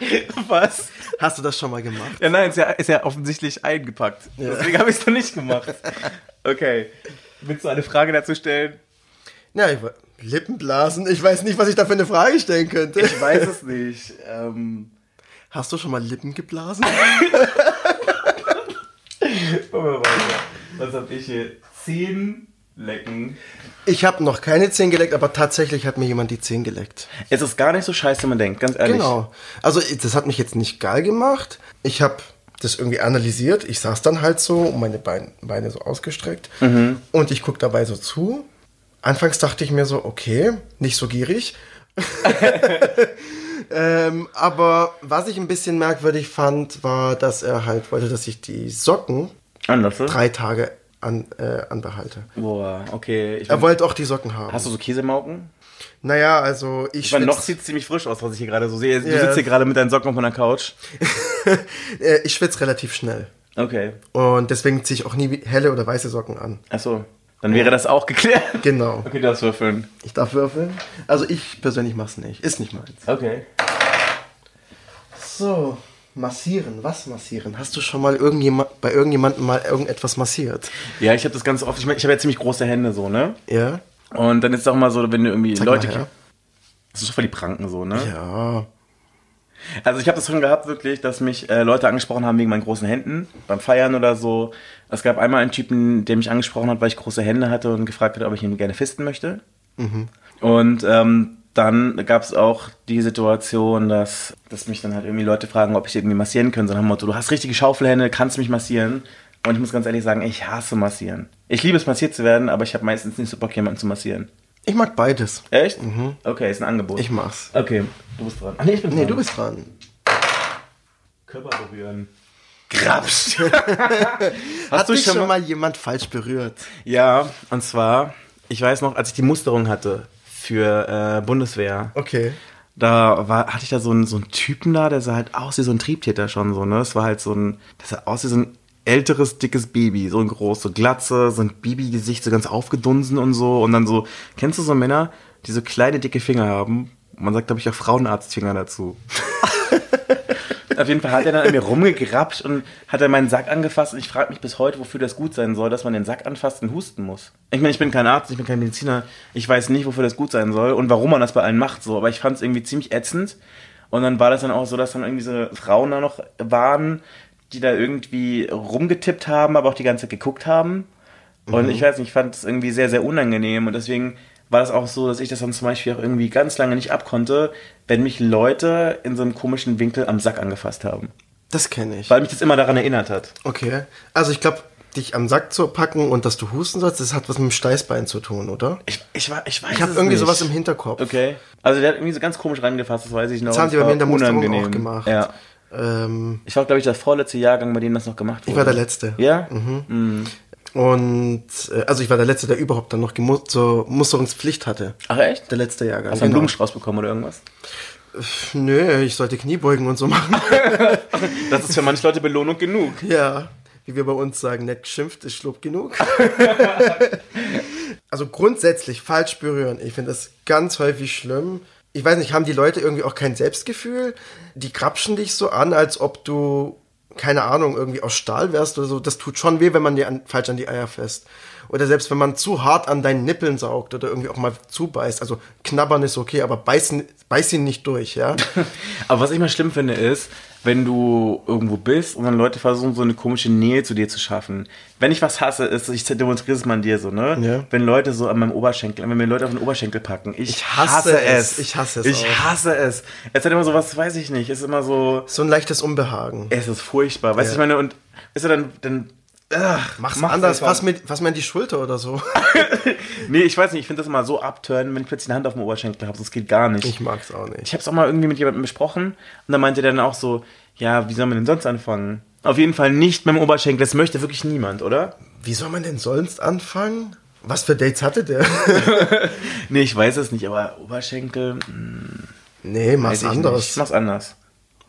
Was? Hast du das schon mal gemacht? Ja, nein, ist ja, ist ja offensichtlich eingepackt. Deswegen habe ich es noch nicht gemacht. Okay. Willst du eine Frage dazu stellen? Ja, ich, we- Lippen blasen. Ich weiß nicht, was ich da für eine Frage stellen könnte. Ich weiß es nicht. Ähm, Hast du schon mal Lippen geblasen? machen wir weiter. Was hab ich hier? Zehn lecken. Ich habe noch keine Zehen geleckt, aber tatsächlich hat mir jemand die Zehen geleckt. Es ist gar nicht so scheiße, wie man denkt, ganz ehrlich. Genau. Also das hat mich jetzt nicht geil gemacht. Ich habe das irgendwie analysiert. Ich saß dann halt so und meine Beine, Beine so ausgestreckt. Und ich guck dabei so zu. Anfangs dachte ich mir so, okay, nicht so gierig. ähm, aber was ich ein bisschen merkwürdig fand, war, dass er halt wollte, dass ich die Socken oder? drei Tage an, äh, anbehalte. Boah, okay. Ich Er wollte auch die Socken haben. Hast du so Käsemauken? naja, also ich, Ich meine, noch sieht es ziemlich frisch aus, was ich hier gerade so sehe. Du Ja. sitzt hier gerade mit deinen Socken auf meiner Couch. äh, ich schwitze relativ schnell. Okay. Und deswegen ziehe ich auch nie helle oder weiße Socken an. Achso. Dann wäre das auch geklärt. Genau. Okay, du darfst würfeln. Ich darf würfeln. Also ich persönlich mach's nicht. Ist nicht meins. Okay. So, massieren. Was massieren? Hast du schon mal irgendjemand, bei irgendjemandem mal irgendetwas massiert? Ja, ich habe das ganz oft. Ich, mein, ich habe ja ziemlich große Hände so, ne? Ja? Und dann ist es auch mal so, wenn du irgendwie Zeig Leute. mal her. Das ist doch voll die Pranken so, ne? Ja. Also ich habe das schon gehabt wirklich, dass mich äh, Leute angesprochen haben wegen meinen großen Händen beim Feiern oder so. Es gab einmal einen Typen, der mich angesprochen hat, weil ich große Hände hatte und gefragt hat, ob ich ihn gerne fisten möchte. Und ähm, dann gab es auch die Situation, dass, dass mich dann halt irgendwie Leute fragen, ob ich irgendwie massieren können. So nach dem Motto, du hast richtige Schaufelhände, kannst mich massieren. Und ich muss ganz ehrlich sagen, ich hasse massieren. Ich liebe es, massiert zu werden, aber ich habe meistens nicht so Bock, jemanden zu massieren. Ich mag beides. Echt? Okay, ist ein Angebot. Ich mach's. okay, du bist dran. Ach, nee, ich bin Nee, du bist dran. Körper berühren. Grapsch. Hat du dich schon schon mal- jemand falsch berührt? Ja, und zwar, ich weiß noch, als ich die Musterung hatte für äh, Bundeswehr, Okay. da war, hatte ich da so einen, so einen Typen da, der sah halt aus wie so ein Triebtäter schon so, ne? Das war halt so ein, das sah aus wie so ein älteres, dickes Baby, so ein groß, Glatze, so ein Babygesicht, so ganz aufgedunsen und so. Und dann so, kennst du so Männer, die so kleine, dicke Finger haben? Man sagt, glaube ich, auch Frauenarztfinger dazu. Auf jeden Fall hat er dann an mir rumgegrapscht und hat dann meinen Sack angefasst und ich frage mich bis heute, wofür das gut sein soll, dass man den Sack anfasst und husten muss. Ich meine, ich bin kein Arzt, ich bin kein Mediziner, ich weiß nicht, wofür das gut sein soll und warum man das bei allen macht so, aber ich fand es irgendwie ziemlich ätzend und dann war das dann auch so, dass dann irgendwie so Frauen da noch waren, die da irgendwie rumgetippt haben, aber auch die ganze Zeit geguckt haben und ich weiß nicht, ich fand es irgendwie sehr, sehr unangenehm und deswegen war das auch so, dass ich das dann zum Beispiel auch irgendwie ganz lange nicht abkonnte, wenn mich Leute in so einem komischen Winkel am Sack angefasst haben. Das kenne ich. Weil mich das immer daran erinnert hat. Okay. Also ich glaube, dich am Sack zu packen und dass du husten sollst, das hat was mit dem Steißbein zu tun, oder? Ich, ich, war- ich weiß Ich habe irgendwie nicht. sowas im Hinterkopf. Okay. Also der hat irgendwie so ganz komisch reingefasst, das weiß ich noch. Das haben die bei mir in der Musterung auch gemacht. Ja. Ähm, Ich war, glaube ich, der vorletzte Jahrgang, bei dem das noch gemacht wurde. ich war der Letzte. Ja? Und äh, also ich war der Letzte, der überhaupt dann noch zur Musterungspflicht hatte. Ach echt? Der letzte Jahrgang. Hast du einen genau. Blumenstrauß bekommen oder irgendwas? Nö, ich sollte Kniebeugen und so machen. Das ist für manche Leute Belohnung genug. ja, wie wir bei uns sagen, nett geschimpft ist Schluck genug. also grundsätzlich falsch berühren. Ich finde das ganz häufig schlimm. Ich weiß nicht, haben die Leute irgendwie auch kein Selbstgefühl? Die krapschen dich so an, als ob du, keine Ahnung, irgendwie aus Stahl wärst oder so. Das tut schon weh, wenn man dir an, falsch an die Eier fässt. Oder selbst wenn man zu hart an deinen Nippeln saugt oder irgendwie auch mal zubeißt. Also knabbern ist okay, aber beißen, beiß ihn nicht durch, ja? Aber was ich mal schlimm finde, ist, wenn du irgendwo bist und dann Leute versuchen, so eine komische Nähe zu dir zu schaffen. Wenn ich was hasse, ist, ich demonstriere es mal an dir so, ne? Ja. Wenn Leute so an meinem Oberschenkel, wenn mir Leute auf den Oberschenkel packen. Ich, Ich hasse es. Ich hasse es Ich auch. hasse es. Es hat immer so was, weiß ich nicht, es ist immer so, So ein leichtes Unbehagen. es ist furchtbar. Weißt du, Ja. ich meine, und ist er dann, dann, ach, Mach's, anders, fass mir, fass mir in die Schulter oder so. Nee, ich weiß nicht, ich finde das immer so abtören, wenn ich plötzlich eine Hand auf dem Oberschenkel habe. Das geht gar nicht. Ich mag's auch nicht. Ich habe es auch mal irgendwie mit jemandem besprochen und dann meinte der dann auch so, ja, wie soll man denn sonst anfangen? Auf jeden Fall nicht mit dem Oberschenkel, das möchte wirklich niemand, oder? Wie soll man denn sonst anfangen? Was für Dates hatte der? Nee, ich weiß es nicht, aber Oberschenkel, hm, nee, mach's anders. nicht. Mach's anders.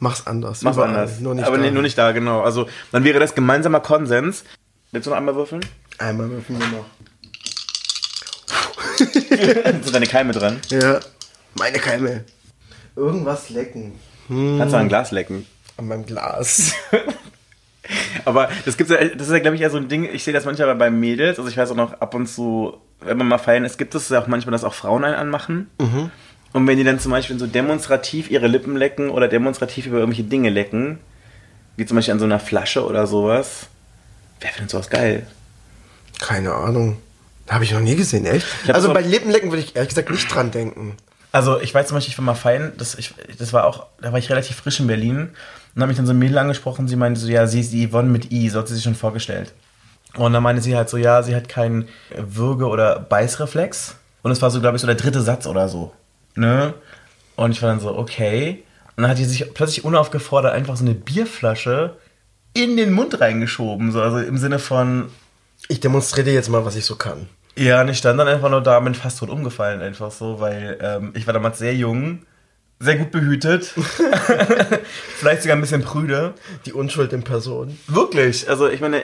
Mach's anders. Mach's Überall, anders. Nur nicht aber da. nee, nur nicht da, genau. Also, dann wäre das gemeinsamer Konsens. Willst du noch einmal würfeln? Einmal würfeln wir noch. Sind deine Keime dran? Ja. Meine Keime. Irgendwas lecken. Kannst du ein Glas lecken. An meinem Glas. Aber das gibt's ja, das ist ja, glaube ich, eher so ein Ding, ich sehe das manchmal bei Mädels, also ich weiß auch noch ab und zu, wenn man mal feiern ist, gibt es ja auch manchmal, dass auch Frauen einen anmachen. Und wenn die dann zum Beispiel so demonstrativ ihre Lippen lecken oder demonstrativ über irgendwelche Dinge lecken, wie zum Beispiel an so einer Flasche oder sowas, wer findet sowas geil? Keine Ahnung. Habe ich noch nie gesehen, echt? Also so- bei Lippenlecken würde ich ehrlich gesagt nicht dran denken. Also ich weiß zum Beispiel, ich war mal feiern, das, ich, das war auch, da war ich relativ frisch in Berlin und habe mich dann so ein Mädel angesprochen, sie meinte so, ja, sie ist die Yvonne mit I, so hat sie sich schon vorgestellt. Und dann meinte sie halt so, ja, sie hat keinen Würge- oder Beißreflex. Und es war so, glaube ich, so der dritte Satz oder so. Ne? Und ich war dann so, okay. Und dann hat die sich plötzlich unaufgefordert einfach so eine Bierflasche in den Mund reingeschoben. So, also im Sinne von, Ich demonstriere dir jetzt mal, was ich so kann. ja, und ich stand dann einfach nur da, bin fast tot umgefallen, einfach so, weil ähm, ich war damals sehr jung, sehr gut behütet, vielleicht sogar ein bisschen prüde. Die Unschuld in Person. Wirklich, also ich meine,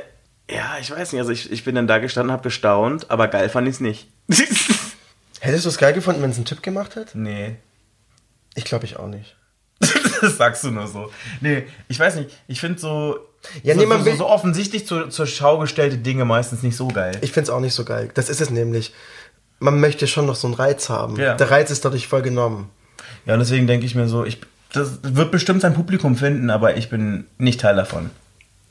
ja, ich weiß nicht, also ich, ich bin dann da gestanden, hab gestaunt, aber geil fand ich's nicht. Hättest du es geil gefunden, wenn es ein Typ gemacht hätte? nee. Ich glaube ich auch nicht. das sagst du nur so. Nee, ich weiß nicht, ich finde so, Ja, so, nee, man so, so, so offensichtlich zur, zur Schau gestellte Dinge meistens nicht so geil. Ich finde es auch nicht so geil. Das ist es nämlich. Man möchte schon noch so einen Reiz haben. Ja. Der Reiz ist dadurch voll genommen. Ja, und deswegen denke ich mir so, ich, das wird bestimmt sein Publikum finden, aber ich bin nicht Teil davon.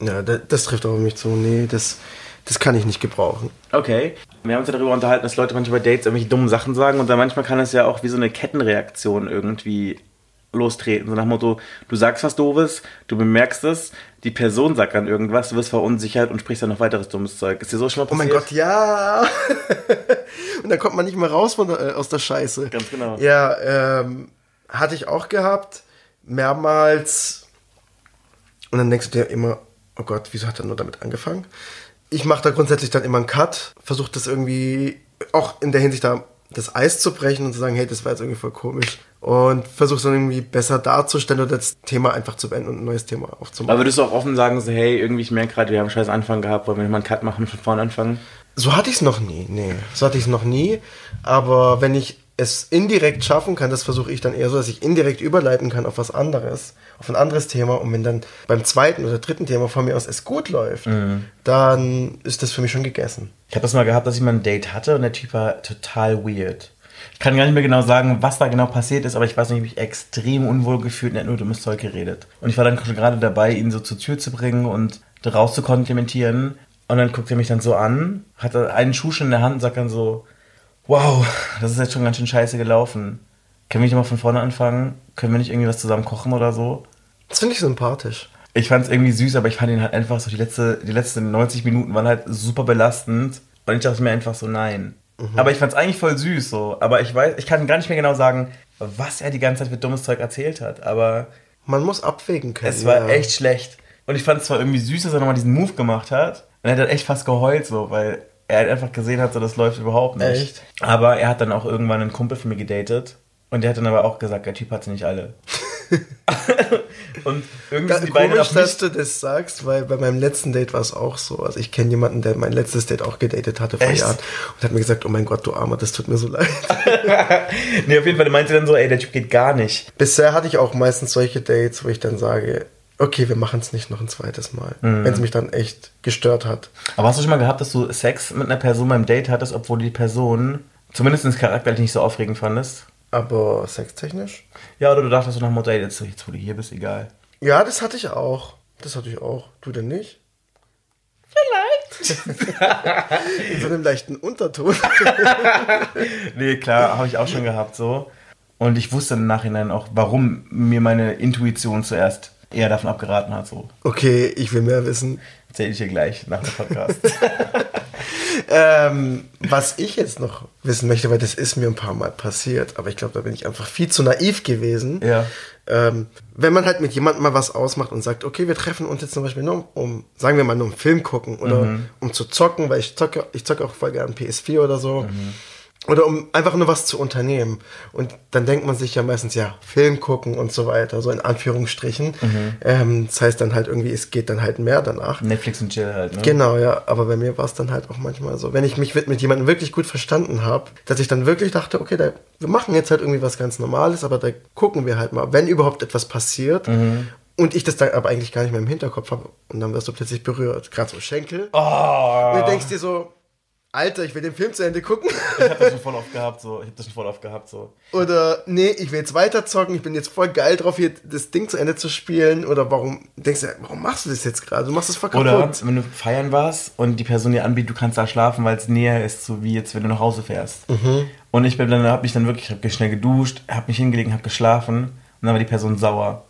Ja, das, das trifft aber mich zu. Nee, das, das kann ich nicht gebrauchen. Okay. Wir haben uns ja darüber unterhalten, dass Leute manchmal bei Dates irgendwelche dummen Sachen sagen und dann manchmal kann es ja auch wie so eine Kettenreaktion irgendwie lostreten. So nach dem Motto, du sagst was Doofes, du bemerkst es, die Person sagt dann irgendwas, du wirst verunsichert und sprichst dann noch weiteres dummes Zeug. Ist dir so schon mal Oh mein passiert? Gott, ja. Und dann kommt man nicht mehr raus von der, äh, aus der Scheiße. Ganz genau. Ja, ähm, hatte ich auch gehabt. Mehrmals. Und dann denkst du dir immer, oh Gott, wieso hat er nur damit angefangen? Ich mache da grundsätzlich dann immer einen Cut, versuche das irgendwie auch in der Hinsicht da das Eis zu brechen und zu sagen, hey, das war jetzt irgendwie voll komisch. Und versuche es dann irgendwie besser darzustellen oder das Thema einfach zu beenden und ein neues Thema aufzumachen. Aber würdest du auch offen sagen, so, hey, irgendwie, ich merke gerade, wir haben einen scheiß Anfang gehabt, wollen wir mal einen Cut machen und von vorne anfangen? So hatte ich es noch nie, nee. So hatte ich es noch nie. Aber wenn ich es indirekt schaffen kann, das versuche ich dann eher so, dass ich indirekt überleiten kann auf was anderes, auf ein anderes Thema. Und wenn dann beim zweiten oder dritten Thema von mir aus es gut läuft, dann ist das für mich schon gegessen. Ich habe das mal gehabt, dass ich mal ein Date hatte und der Typ war total weird. Ich kann gar nicht mehr genau sagen, was da genau passiert ist, aber ich weiß nicht, ich habe mich extrem unwohl gefühlt und er hat nur dummes Zeug geredet. Und ich war dann schon gerade dabei, ihn so zur Tür zu bringen und raus zu komplimentieren. Und dann guckt er mich dann so an, hat einen Schuh schon in der Hand und sagt dann so, wow, das ist jetzt schon ganz schön scheiße gelaufen. Können wir nicht mal von vorne anfangen? Können wir nicht irgendwie was zusammen kochen oder so? Das finde ich sympathisch. Ich fand es irgendwie süß, aber ich fand ihn halt einfach so, die, letzte, die letzten 90 Minuten waren halt super belastend. Und ich dachte mir einfach so, nein. Aber ich fand es eigentlich voll süß so. Aber ich weiß, ich kann gar nicht mehr genau sagen, was er die ganze Zeit für dummes Zeug erzählt hat. Aber Man muss abwägen können. es war ja. echt schlecht. Und ich fand es zwar irgendwie süß, dass er nochmal diesen Move gemacht hat. Und er hat halt echt fast geheult so, weil er halt einfach gesehen hat, so das läuft überhaupt nicht. Echt? Aber er hat dann auch irgendwann einen Kumpel von mir gedatet. Und der hat dann aber auch gesagt, der Typ hat sie nicht alle. und irgendwie sind die beiden Komisch, auf dass du das sagst, weil bei meinem letzten Date war es auch so. Also ich kenne jemanden, der mein letztes Date auch gedatet hatte vor Echt? Jahren und hat mir gesagt, oh mein Gott, du Armer, das tut mir so leid. Nee, auf jeden Fall, der meinte dann so, ey, der Typ geht gar nicht. Bisher hatte ich auch meistens solche Dates, wo ich dann sage, okay, wir machen es nicht noch ein zweites Mal, Mhm. wenn es mich dann echt gestört hat. Aber hast du schon mal gehabt, dass du Sex mit einer Person beim Date hattest, obwohl die Person zumindest ins charakterlich nicht so aufregend fandest? Aber sextechnisch? Ja, oder du dachtest so nach dem Motto, ey, jetzt, jetzt wo du hier bist, egal. Ja, das hatte ich auch. Das hatte ich auch. Du denn nicht? Vielleicht. In so einem leichten Unterton. Nee, klar, habe ich auch schon gehabt so. Und ich wusste im Nachhinein auch, warum mir meine Intuition zuerst eher davon abgeraten hat. So, Okay, ich will mehr wissen. erzähle ich dir gleich nach dem Podcast. Ähm, was ich jetzt noch wissen möchte, weil das ist mir ein paar Mal passiert, aber ich glaube, da bin ich einfach viel zu naiv gewesen. Ja. Ähm, wenn man halt mit jemandem mal was ausmacht und sagt, okay, wir treffen uns jetzt zum Beispiel nur um, um sagen wir mal, nur um Film gucken oder um zu zocken, weil ich zocke, ich zocke auch voll gerne PS4 oder so. Oder um einfach nur was zu unternehmen. Und dann denkt man sich ja meistens, ja, Film gucken und so weiter, so in Anführungsstrichen. Ähm, das heißt dann halt irgendwie, es geht dann halt mehr danach. Netflix und Chill halt, ne? Genau, ja. Aber bei mir war es dann halt auch manchmal so, wenn ich mich mit, mit jemandem wirklich gut verstanden habe, dass ich dann wirklich dachte, okay, da, wir machen jetzt halt irgendwie was ganz Normales, aber da gucken wir halt mal, wenn überhaupt etwas passiert. Und ich das dann aber eigentlich gar nicht mehr im Hinterkopf habe. Und dann wirst du plötzlich berührt. Gerade so Schenkel. Oh, Und du denkst dir so, Alter, ich will den Film zu Ende gucken. ich hab das schon voll oft gehabt, so. Ich hab das schon voll oft gehabt, so. Oder nee, ich will jetzt weiter zocken, ich bin jetzt voll geil drauf, hier das Ding zu Ende zu spielen. Oder warum denkst du, warum machst du das jetzt gerade? Du machst es voll Oder kaputt. wenn du feiern warst und die Person dir anbietet, du kannst da schlafen, weil es näher ist, so wie jetzt, wenn du nach Hause fährst. Und ich bin dann, hab mich dann wirklich, hab schnell geduscht, hab mich hingelegt, hab geschlafen und dann war die Person sauer.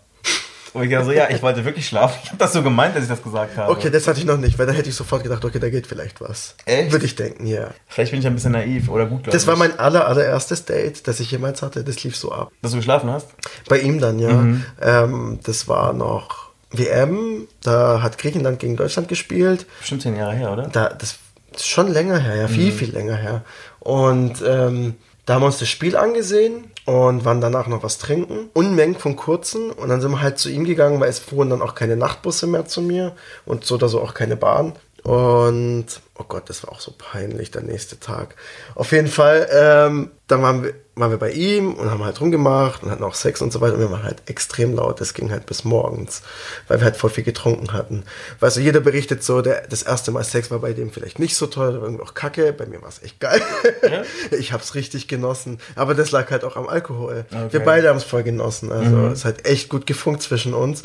Und ich so, ja, ich wollte wirklich schlafen. Ich habe das so gemeint, dass ich das gesagt habe. Okay, das hatte ich noch nicht, weil dann hätte ich sofort gedacht, okay, da geht vielleicht was. Echt? Würde ich denken, ja. Vielleicht bin ich ein bisschen naiv oder gut, Das war mein aller, allererstes Date, das ich jemals hatte. Das lief so ab. Dass du geschlafen hast? Bei ihm dann, ja. Mhm. Ähm, das war noch WM. Da hat Griechenland gegen Deutschland gespielt. Bestimmt zehn Jahre her, oder? Da, das ist schon länger her, ja, viel, viel länger her. Und ähm, da haben wir uns das Spiel angesehen und waren danach noch was trinken. Unmengen von kurzen. Und dann sind wir halt zu ihm gegangen, weil es fuhren dann auch keine Nachtbusse mehr zu mir und so oder so auch keine Bahn. Und oh Gott, das war auch so peinlich, der nächste Tag. Auf jeden Fall, ähm, dann waren wir, waren wir bei ihm und haben halt rumgemacht und hatten auch Sex und so weiter. Und wir waren halt extrem laut. Das ging halt bis morgens, weil wir halt voll viel getrunken hatten. Weißt du, jeder berichtet so, der, das erste Mal Sex war bei dem vielleicht nicht so toll, oder irgendwie auch kacke. Bei mir war es echt geil. ich hab's richtig genossen. Aber das lag halt auch am Alkohol. Wir beide haben es voll genossen. Also es hat echt gut gefunkt zwischen uns.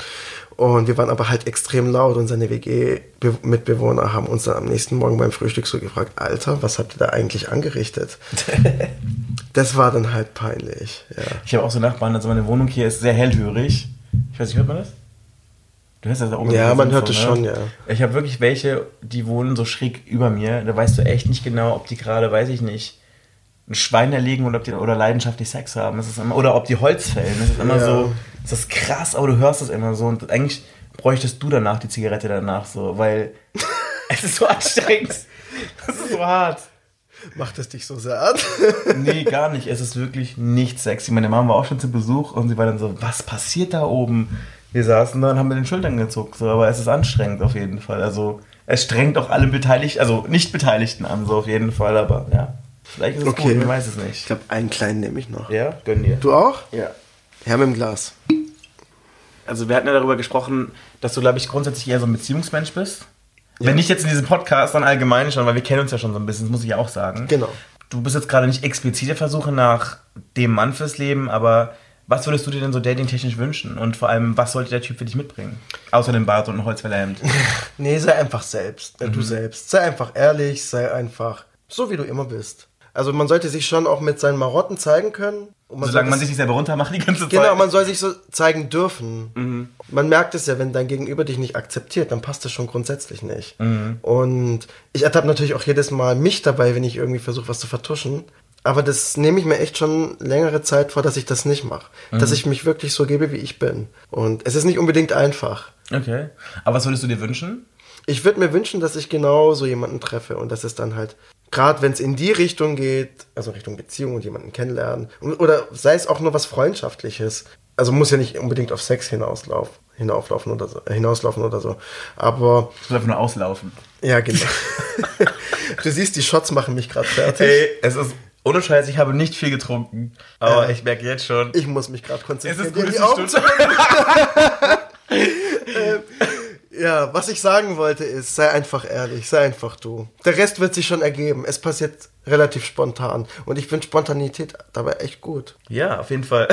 Und wir waren aber halt extrem laut und seine WG-Mitbewohner haben uns dann am nächsten Morgen beim Frühstück so gefragt, Alter, was habt ihr da eigentlich angerichtet? das war dann halt peinlich, ja. Ich habe auch so Nachbarn, also meine Wohnung hier ist sehr hellhörig. Ich weiß nicht, hört man das? Du hörst das da oben. Ja, man hört es ne? schon, ja. Ich habe wirklich welche, die wohnen so schräg über mir. Da weißt du echt nicht genau, ob die gerade, weiß ich nicht, ein Schwein erlegen oder ob die oder leidenschaftlich Sex haben. Das ist immer, oder ob die Holz fällen. Das ist immer Ja. so, das ist krass, aber du hörst es immer so. Und eigentlich bräuchtest du danach die Zigarette danach so, weil es ist so anstrengend. Das ist so hart. Macht es dich so sehr an? Nee, gar nicht. Es ist wirklich nicht sexy. Meine Mama war auch schon zu Besuch und sie war dann so, was passiert da oben? Wir saßen da und haben mit den Schultern gezuckt, so, aber es ist anstrengend auf jeden Fall. Also es strengt auch alle Beteiligten, also nicht Beteiligten an, so auf jeden Fall, aber ja. Vielleicht ist es Okay. gut, man weiß es Ich nicht. glaube, einen kleinen nehme ich noch. Ja, gönn dir. Du auch? Ja. Herr mit dem Glas. Also wir hatten ja darüber gesprochen, dass du, glaube ich, grundsätzlich eher so ein Beziehungsmensch bist. Wenn nicht jetzt in diesem Podcast, dann allgemein schon, weil wir kennen uns ja schon so ein bisschen, das muss ich ja auch sagen. Genau. Du bist jetzt gerade nicht explizit auf der Suche nach dem Mann fürs Leben, aber was würdest du dir denn so datingtechnisch wünschen? Und vor allem, was sollte der Typ für dich mitbringen? Außer dem Bart und einem Holzfällerhemd. Nee, sei einfach selbst. Äh, Mhm. Du selbst. Sei einfach ehrlich, sei einfach so, wie du immer bist. Also man sollte sich schon auch mit seinen Marotten zeigen können man Solange man sich nicht selber runtermacht die ganze Zeit. Genau, man soll sich so zeigen dürfen. Man merkt es ja, wenn dein Gegenüber dich nicht akzeptiert, dann passt das schon grundsätzlich nicht. Und ich ertappe natürlich auch jedes Mal mich dabei, wenn ich irgendwie versuche, was zu vertuschen. Aber das nehme ich mir echt schon längere Zeit vor, dass ich das nicht mache. Dass ich mich wirklich so gebe, wie ich bin. Und es ist nicht unbedingt einfach. Okay. Aber was würdest du dir wünschen? Ich würde mir wünschen, dass ich genau so jemanden treffe und dass es dann halt, gerade wenn es in die Richtung geht, also Richtung Beziehung und jemanden kennenlernen, oder sei es auch nur was Freundschaftliches, also muss ja nicht unbedingt auf Sex hinauslaufen, hinauflaufen oder so, äh, hinauslaufen oder so. Aber Ich will einfach nur auslaufen. ja, genau. du siehst, die Shots machen mich gerade fertig. Ey, es ist ohne Scheiß, ich habe nicht viel getrunken. Aber Ja. ich merke jetzt schon. Ich muss mich gerade konzentrieren, Es ist gut, die es ist Augen zu Ja, was ich sagen wollte ist, sei einfach ehrlich, sei einfach du. Der Rest wird sich schon ergeben. Es passiert relativ spontan. Und ich finde Spontanität dabei echt gut. Ja, auf jeden Fall.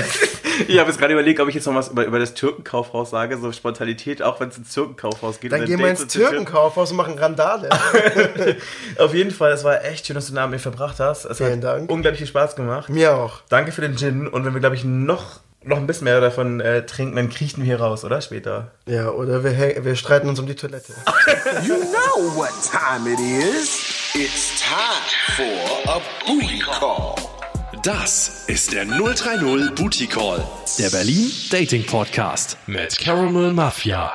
Ich habe jetzt gerade überlegt, ob ich jetzt noch was über, über das Türkenkaufhaus sage, so Spontanität, auch wenn es ins Türkenkaufhaus geht. Dann gehen wir ins Türkenkaufhaus und machen Randale. Auf jeden Fall, es war echt schön, dass du den Abend mit mir verbracht hast. Es Vielen hat Dank. unglaublich viel Spaß gemacht. Mir auch. Danke für den Gin. Und wenn wir, glaube ich, noch, noch ein bisschen mehr davon äh, trinken, dann kriechen wir hier raus, oder? Später. Ja, oder wir, wir streiten uns um die Toilette. You know what time it is. It's time for a booty call. Das ist der 030 Booty Call, der Berlin Dating Podcast mit Caramel Mafia.